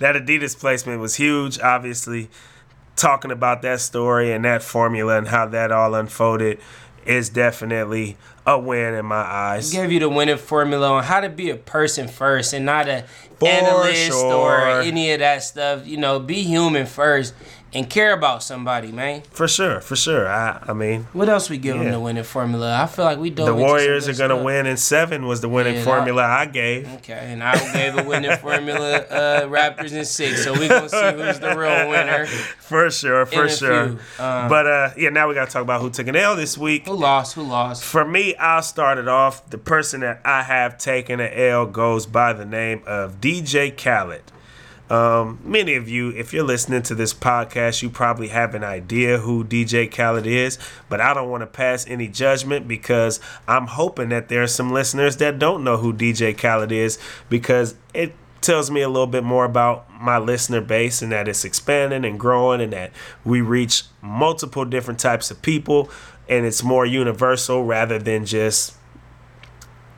[SPEAKER 3] that Adidas placement was huge. Obviously, talking about that story and that formula and how that all unfolded is definitely a win in my eyes.
[SPEAKER 4] We gave you the winning formula on how to be a person first and not a
[SPEAKER 3] For
[SPEAKER 4] analyst or any of that stuff. You know, be human first and care about somebody, man.
[SPEAKER 3] For sure, for sure. I, I mean,
[SPEAKER 4] What else we give
[SPEAKER 3] Yeah.
[SPEAKER 4] them the winning formula? I feel like we dove
[SPEAKER 3] the Warriors are gonna
[SPEAKER 4] stuff.
[SPEAKER 3] win in seven was the winning
[SPEAKER 4] Yeah,
[SPEAKER 3] formula I gave.
[SPEAKER 4] Okay, and I gave a winning formula, uh, Raptors in six. So we gonna see who's the real winner.
[SPEAKER 3] For sure, for sure.
[SPEAKER 4] Um,
[SPEAKER 3] but uh, yeah, now we gotta talk about who took an L this week.
[SPEAKER 4] Who lost? Who lost?
[SPEAKER 3] For me, I started off. The person that I have taken an L goes by the name of DJ Khaled. Um, many of you, if you're listening to this podcast, you probably have an idea who DJ Khaled is, but I don't want to pass any judgment because I'm hoping that there are some listeners that don't know who DJ Khaled is because it tells me a little bit more about my listener base and that it's expanding and growing and that we reach multiple different types of people and it's more universal rather than just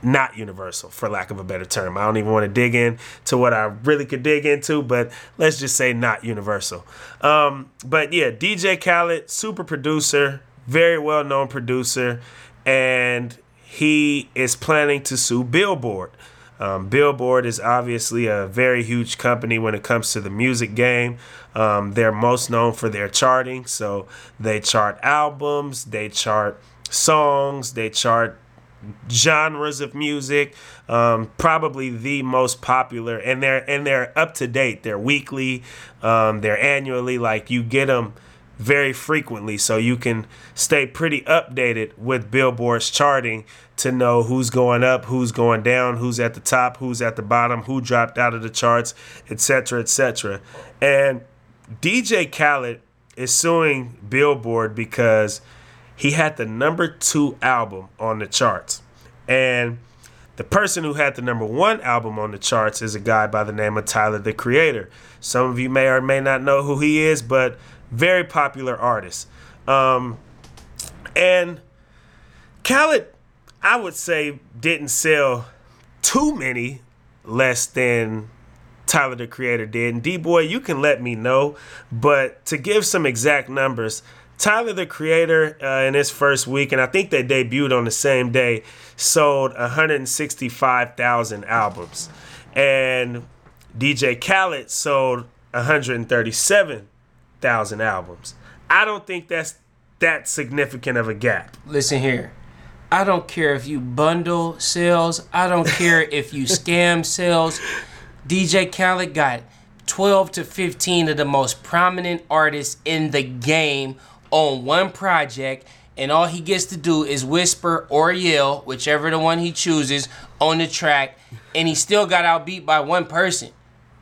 [SPEAKER 3] not universal for lack of a better term. I don't even want to dig in to what I really could dig into, but let's just say not universal. Um, but yeah, DJ Khaled, super producer, very well known producer, and he is planning to sue Billboard. Um, Billboard is obviously a very huge company when it comes to the music game. Um, they're most known for their charting, so they chart albums, they chart songs, they chart genres of music. Um, probably the most popular, and they're and they're up to date. They're weekly, um, they're annually. Like you get them very frequently, so you can stay pretty updated with Billboard's charting to know who's going up, who's going down, who's at the top, who's at the bottom, who dropped out of the charts, etc., etc. And DJ Khaled is suing Billboard because he had the number two album on the charts. And the person who had the number one album on the charts is a guy by the name of Tyler the Creator. Some of you may or may not know who he is, but very popular artist. Um, and Khaled, I would say, didn't sell too many less than Tyler the Creator did. And D Boy, you can let me know. But to give some exact numbers, Tyler the Creator uh, in his first week, and I think they debuted on the same day, sold 165,000 albums. And DJ Khaled sold 137,000 albums. I don't think that's that significant of a gap.
[SPEAKER 4] Listen here. I don't care if you bundle sales. I don't care if you scam sales. DJ Khaled got 12 to 15 of the most prominent artists in the game on one project, and all he gets to do is whisper or yell, whichever the one he chooses, on the track, and he still got outbeat by one person.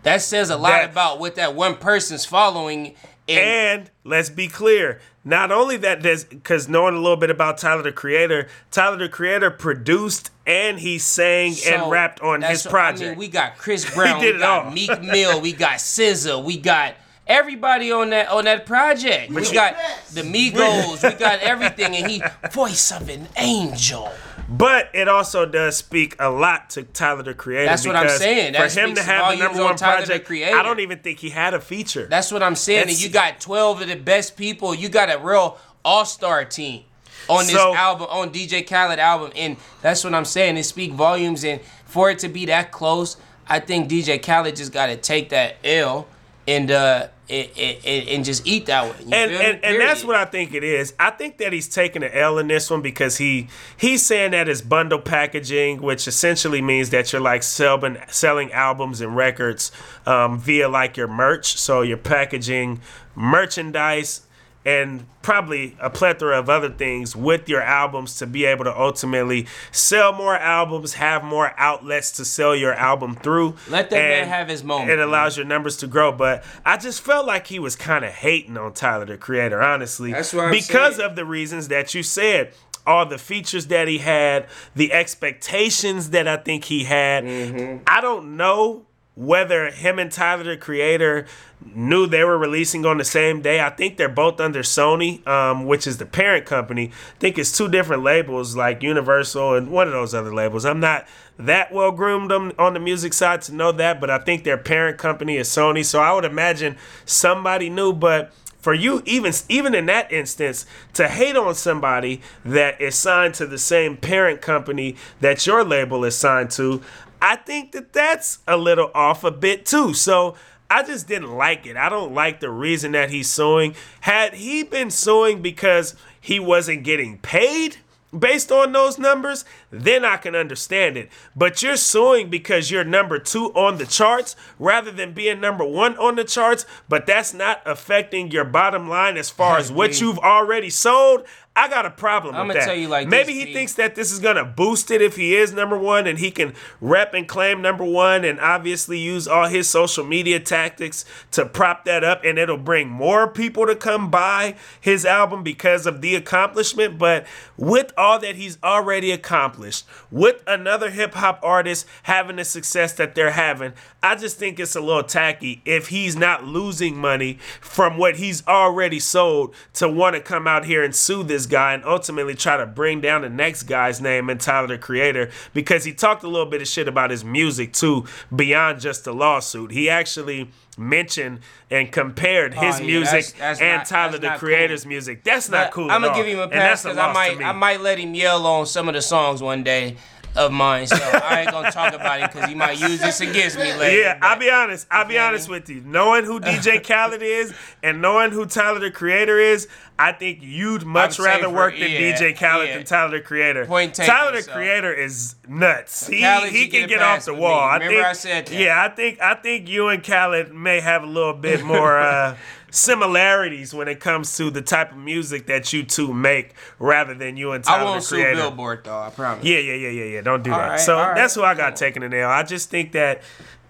[SPEAKER 4] That says a lot
[SPEAKER 3] That-
[SPEAKER 4] about what that one person's following
[SPEAKER 3] And, let's be clear. Not only that, there's because knowing a little bit about Tyler the Creator, Tyler the Creator produced and he sang
[SPEAKER 4] So,
[SPEAKER 3] and rapped on his
[SPEAKER 4] what-
[SPEAKER 3] project.
[SPEAKER 4] I mean, we got Chris Brown,
[SPEAKER 3] did
[SPEAKER 4] we
[SPEAKER 3] it
[SPEAKER 4] got
[SPEAKER 3] all.
[SPEAKER 4] Meek Mill, we got SZA, we got everybody on that on that project. we got the Migos, we got everything, and he voice of an angel.
[SPEAKER 3] But it also does speak a lot to Tyler the Creator.
[SPEAKER 4] That's what I'm saying. That
[SPEAKER 3] for him to have the number one
[SPEAKER 4] Tyler, the
[SPEAKER 3] project,
[SPEAKER 4] Creator.
[SPEAKER 3] I don't even think he had a feature.
[SPEAKER 4] That's what I'm saying.
[SPEAKER 3] That's-
[SPEAKER 4] and you got 12 of the best people. You got a real all-star team on this
[SPEAKER 3] So-
[SPEAKER 4] album, on DJ Khaled album, and that's what I'm saying. It speak volumes, and for it to be that close, I think DJ Khaled just got to take that L and uh and, and, and just eat that one.
[SPEAKER 3] And and, and that's what I think it is. I think that he's taking an L in this one because he he's saying that it's bundle packaging, which essentially means that you're like selling selling albums and records um, via like your merch. So you're packaging merchandise and probably a plethora of other things with your albums to be able to ultimately sell more albums, have more outlets to sell your album through.
[SPEAKER 4] Let that man have his moment,
[SPEAKER 3] It allows your numbers to grow. But I just felt like he was kind of hating on Tyler the Creator, honestly.
[SPEAKER 4] That's what I'm
[SPEAKER 3] because
[SPEAKER 4] saying.
[SPEAKER 3] of the reasons that you said. All the features that he had, the expectations that I think he had.
[SPEAKER 4] Mm-hmm.
[SPEAKER 3] I don't know whether him and Tyler the Creator knew they were releasing on the same day. I think they're both under Sony, um, which is the parent company. I think it's two different labels like Universal and one of those other labels. I'm not that well groomed on, on the music side to know that, but I think their parent company is Sony. So I would imagine somebody knew, but for you even even in that instance to hate on somebody that is signed to the same parent company that your label is signed to i think that that's a little off a bit too so i just didn't like it i don't like the reason that he's suing had he been suing because he wasn't getting paid based on those numbers, then I can understand it. But you're suing because you're number two on the charts rather than being number one on the charts, but that's not affecting your bottom line as far as what you've already sold. I got a problem
[SPEAKER 4] I'ma
[SPEAKER 3] with that.
[SPEAKER 4] tell you like
[SPEAKER 3] Maybe
[SPEAKER 4] this,
[SPEAKER 3] he thinks that this is gonna boost it if he is number one and he can rep and claim number one and obviously use all his social media tactics to prop that up and it'll bring more people to come buy his album because of the accomplishment. But with all that he's already accomplished, with another hip hop artist having the success that they're having, I just think it's a little tacky if he's not losing money from what he's already sold to want to come out here and sue this guy and ultimately try to bring down the next guy's name and Tyler the Creator because he talked a little bit of shit about his music too beyond just the lawsuit. He actually mentioned and compared his
[SPEAKER 4] Oh, yeah,
[SPEAKER 3] music
[SPEAKER 4] that's- that's
[SPEAKER 3] and
[SPEAKER 4] not-
[SPEAKER 3] Tyler the Creator's
[SPEAKER 4] cool.
[SPEAKER 3] music. That's not cool.
[SPEAKER 4] I'm gonna
[SPEAKER 3] all.
[SPEAKER 4] give him a pass because I might. I might let him yell on some of the songs one day of mine. So I ain't gonna talk about it because he might use this against me later.
[SPEAKER 3] Yeah, I'll be honest. I'll be honest with you. Knowing who DJ Khaled is and knowing who Tyler the Creator is, I think you'd much
[SPEAKER 4] I'm
[SPEAKER 3] rather work than
[SPEAKER 4] yeah,
[SPEAKER 3] DJ Khaled
[SPEAKER 4] yeah.
[SPEAKER 3] than Tyler the Creator.
[SPEAKER 4] Point taken,
[SPEAKER 3] Tyler the
[SPEAKER 4] so.
[SPEAKER 3] Creator is nuts. He
[SPEAKER 4] Khaled,
[SPEAKER 3] he can
[SPEAKER 4] get
[SPEAKER 3] get off the wall. I
[SPEAKER 4] Remember
[SPEAKER 3] think.
[SPEAKER 4] I said that.
[SPEAKER 3] Yeah, I think I think you and Khaled may have a little bit more. uh similarities when it comes to the type of music that you two make rather than you and Tyler
[SPEAKER 4] I won't
[SPEAKER 3] the
[SPEAKER 4] sue Billboard though. I promise.
[SPEAKER 3] Yeah, yeah, yeah, yeah, yeah. Don't do
[SPEAKER 4] All
[SPEAKER 3] that.
[SPEAKER 4] right,
[SPEAKER 3] so
[SPEAKER 4] right,
[SPEAKER 3] that's who I got
[SPEAKER 4] cool.
[SPEAKER 3] taking the nail. I just think that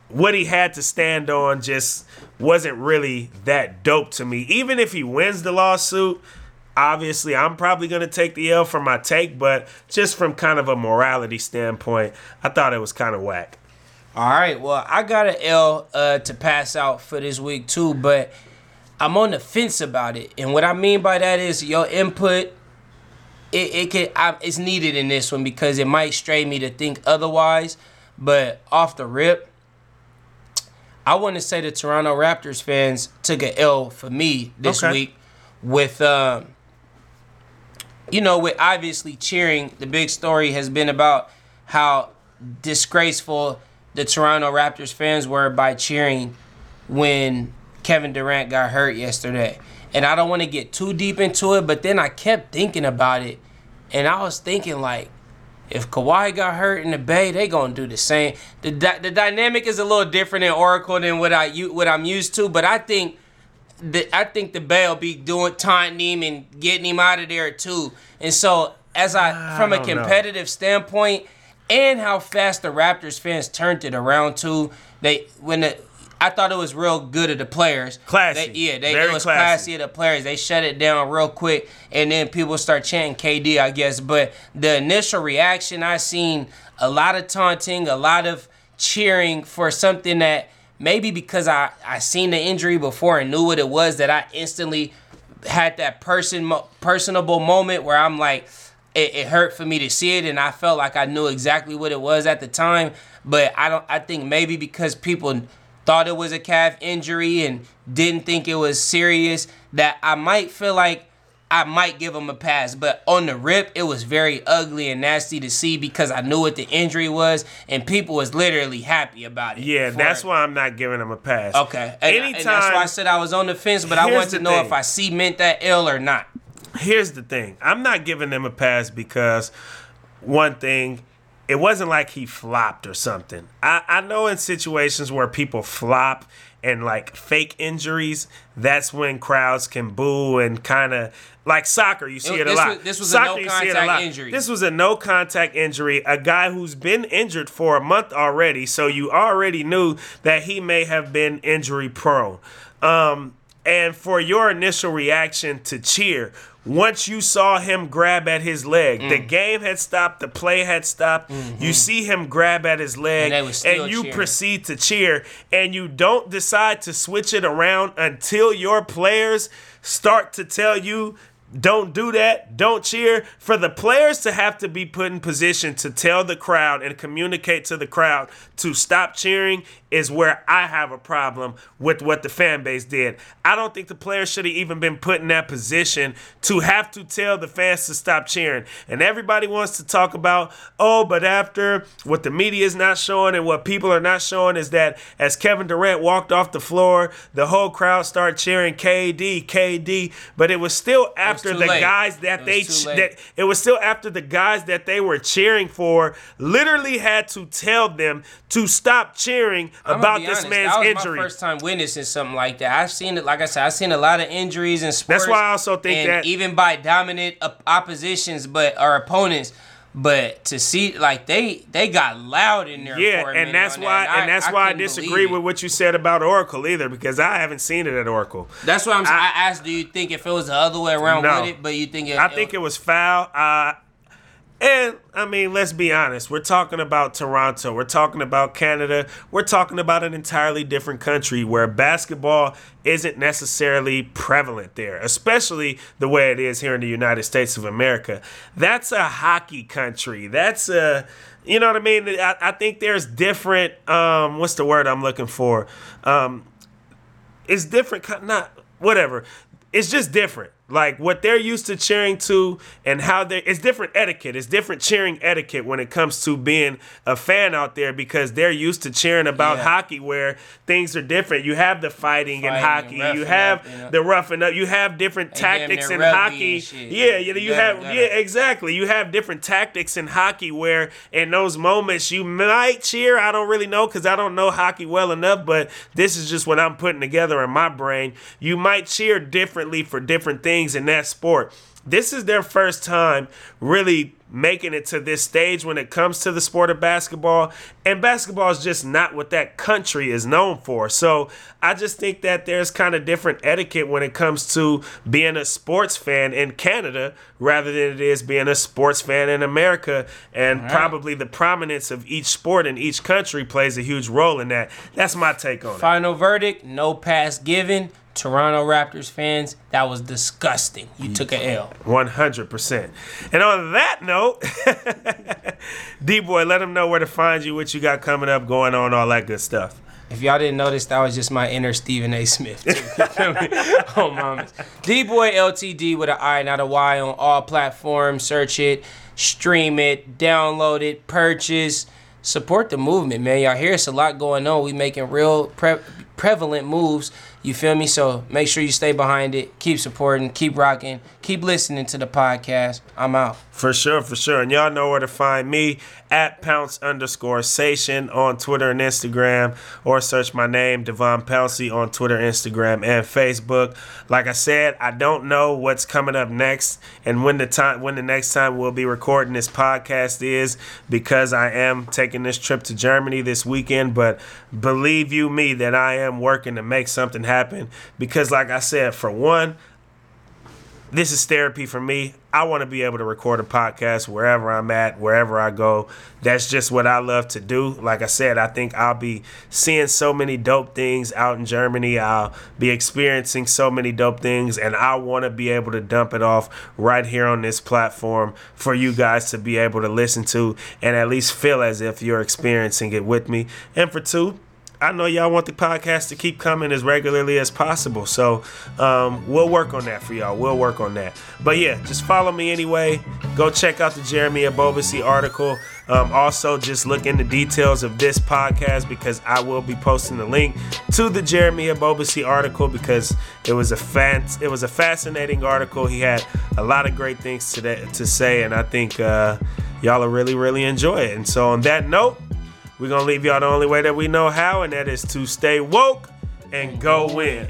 [SPEAKER 3] what he had to stand on just wasn't really that dope to me. Even if he wins the lawsuit, obviously I'm probably gonna take the L for my take, but just from kind of a morality standpoint, I thought it was kind of whack.
[SPEAKER 4] All right. Well, I got an L uh, to pass out for this week too, but I'm on the fence about it. And what I mean by that is your input. It, it can I, it's needed in this one because it might stray me to think otherwise. But off the rip, I want to say the Toronto Raptors fans took an L for me this
[SPEAKER 3] Okay.
[SPEAKER 4] week with um, you know, with obviously cheering. The big story has been about how disgraceful the Toronto Raptors fans were by cheering when Kevin Durant got hurt yesterday. And I don't want to get too deep into it, but then I kept thinking about it. And I was thinking, like, if Kawhi got hurt in the Bay, they gonna do the same. The, the dynamic is a little different in Oracle than what I u- what I'm used to, but I think the, I think the Bay will be doing taunting him and getting him out of there too. And so, as I from a
[SPEAKER 3] don't know.
[SPEAKER 4] competitive standpoint, and how fast the Raptors fans turned it around too, they when the I thought it was real good of the players.
[SPEAKER 3] Classy.
[SPEAKER 4] They, yeah, they
[SPEAKER 3] Very
[SPEAKER 4] it was
[SPEAKER 3] classy.
[SPEAKER 4] classy of the players. They shut it down real quick, and then people start chanting KD, I guess. But the initial reaction, I seen a lot of taunting, a lot of cheering for something that maybe because I I seen the injury before and knew what it was that I instantly had that person personable moment where I'm like, it, it hurt for me to see it, and I felt like I knew exactly what it was at the time. But I don't. I think maybe because people thought it was a calf injury and didn't think it was serious, that I might feel like I might give him a pass. But on the rip, it was very ugly and nasty to see because I knew what the injury was, and people was literally happy about it.
[SPEAKER 3] Yeah, that's
[SPEAKER 4] it.
[SPEAKER 3] why I'm not giving him a pass.
[SPEAKER 4] Okay. And,
[SPEAKER 3] Anytime.
[SPEAKER 4] and that's why I said I was on the fence, but I wanted to know
[SPEAKER 3] thing.
[SPEAKER 4] if I cement that ill or not.
[SPEAKER 3] here's the thing i'm not giving them a pass because one thing it wasn't like he flopped or something. I, I know in situations where people flop and like fake injuries that's when crowds can boo and kind of like soccer you see
[SPEAKER 4] It-
[SPEAKER 3] it, a lot.
[SPEAKER 4] was- this was a
[SPEAKER 3] soccer you see it a
[SPEAKER 4] no-contact
[SPEAKER 3] lot.
[SPEAKER 4] injury.
[SPEAKER 3] this was a no contact injury a guy who's been injured for a month already so you already knew that he may have been injury prone. Um and for your initial reaction to cheer once you saw him grab at his leg the
[SPEAKER 4] Mm.
[SPEAKER 3] game had stopped the play had stopped you see him grab at his leg
[SPEAKER 4] Mm-hmm. And they was still
[SPEAKER 3] and you
[SPEAKER 4] cheering.
[SPEAKER 3] proceed to cheer and you don't decide to switch it around until your players start to tell you don't do that. Don't cheer. For the players to have to be put in position to tell the crowd and communicate to the crowd to stop cheering is where I have a problem with what the fan base did. I don't think the players should have even been put in that position to have to tell the fans to stop cheering. And everybody wants to talk about, oh, but after what the media is not showing and what people are not showing is that as Kevin Durant walked off the floor, the whole crowd started cheering KD, KD, but it was still after
[SPEAKER 4] too
[SPEAKER 3] the
[SPEAKER 4] late.
[SPEAKER 3] guys that
[SPEAKER 4] It
[SPEAKER 3] they
[SPEAKER 4] was
[SPEAKER 3] ch- that it was still after the guys that they were cheering for literally had to tell them to stop cheering about this
[SPEAKER 4] honest,
[SPEAKER 3] man's
[SPEAKER 4] that was
[SPEAKER 3] injury.
[SPEAKER 4] My first time witnessing something like that. I've seen it, like I said, I've seen a lot of injuries in sports.
[SPEAKER 3] That's why I also think
[SPEAKER 4] and
[SPEAKER 3] that-
[SPEAKER 4] even by dominant op- oppositions, but our opponents. But to see like they they got loud in there.
[SPEAKER 3] yeah, and that's why
[SPEAKER 4] that,
[SPEAKER 3] and that's why I disagree with what you said about Oracle either because I haven't seen it at Oracle.
[SPEAKER 4] That's why I'm.
[SPEAKER 3] I-
[SPEAKER 4] I, asked, do you think if it was the other way around
[SPEAKER 3] No.
[SPEAKER 4] with it, but you think it,
[SPEAKER 3] I think it was foul. Uh, and I mean, let's be honest. We're talking about Toronto. We're talking about Canada. We're talking about an entirely different country where basketball isn't necessarily prevalent there, especially the way it is here in the United States of America. That's a hockey country. That's a, you know what I mean? I, I think there's different. Um, what's the word I'm looking for? Um, it's different. Not whatever. It's just different. Like what they're used to cheering to and how they it's different etiquette. It's different cheering etiquette when it comes to being a fan out there because they're used to cheering about
[SPEAKER 4] Yeah.
[SPEAKER 3] hockey where things are different. You have the fighting, in
[SPEAKER 4] Fighting and
[SPEAKER 3] hockey. You have
[SPEAKER 4] up, you know.
[SPEAKER 3] the roughing up. You have different tactics in hockey. Yeah, you,
[SPEAKER 4] You
[SPEAKER 3] you have yeah, exactly. You have different tactics in hockey where in those moments you might cheer. I don't really know because I don't know hockey well enough, but this is just what I'm putting together in my brain. You might cheer differently for different things in that sport. This is their first time really making it to this stage when it comes to the sport of basketball. And basketball is just not what that country is known for. So I just think that there's kind of different etiquette when it comes to being a sports fan in Canada rather than it is being a sports fan in America. And probably the prominence of each sport in each country plays a huge role in that. That's my take on it.
[SPEAKER 4] Final verdict: no pass given. Toronto Raptors fans, that was disgusting. You took a L.
[SPEAKER 3] 100%. And on that note, D Boy, let them know where to find you, what you got coming up, going on, all that good stuff.
[SPEAKER 4] If y'all didn't notice, that was just my inner Stephen A. Smith. Too. You feel me? oh, mamas. D Boy LTD with an I, not a Y on all platforms. Search it, stream it, download it, purchase. Support the movement, man. Y'all hear it's a lot going on. We making real pre- prevalent moves You feel me? So make sure you stay behind it. Keep supporting. Keep rocking. Keep listening to the podcast. I'm out.
[SPEAKER 3] For sure, for sure. And y'all know where to find me at pounce underscore station on Twitter and Instagram, or search my name, Devon Pouncey, on Twitter, Instagram, and Facebook. Like I said, I don't know what's coming up next and when the time when the next time we'll be recording this podcast is because I am taking this trip to Germany this weekend. But believe you me that I am working to make something happen because like I said, for one, this is therapy for me. I want to be able to record a podcast wherever I'm at, wherever I go. That's just what I love to do. Like I said, I think I'll be seeing so many dope things out in Germany. I'll be experiencing so many dope things, and I want to be able to dump it off right here on this platform for you guys to be able to listen to and at least feel as if you're experiencing it with me. And for two, I know y'all want the podcast to keep coming as regularly as possible. So um, we'll work on that for y'all. We'll work on that. But yeah, just follow me anyway. Go check out the Jeremy Ebobisse article. Um, also, just look into details of this podcast because I will be posting the link to the Jeremy Ebobisse article because it was a fan- it was a fascinating article. He had a lot of great things to, to say, and I think uh, y'all will really, really enjoy it. And so, on that note, we're going to leave y'all the only way that we know how, and that is to stay woke and go win.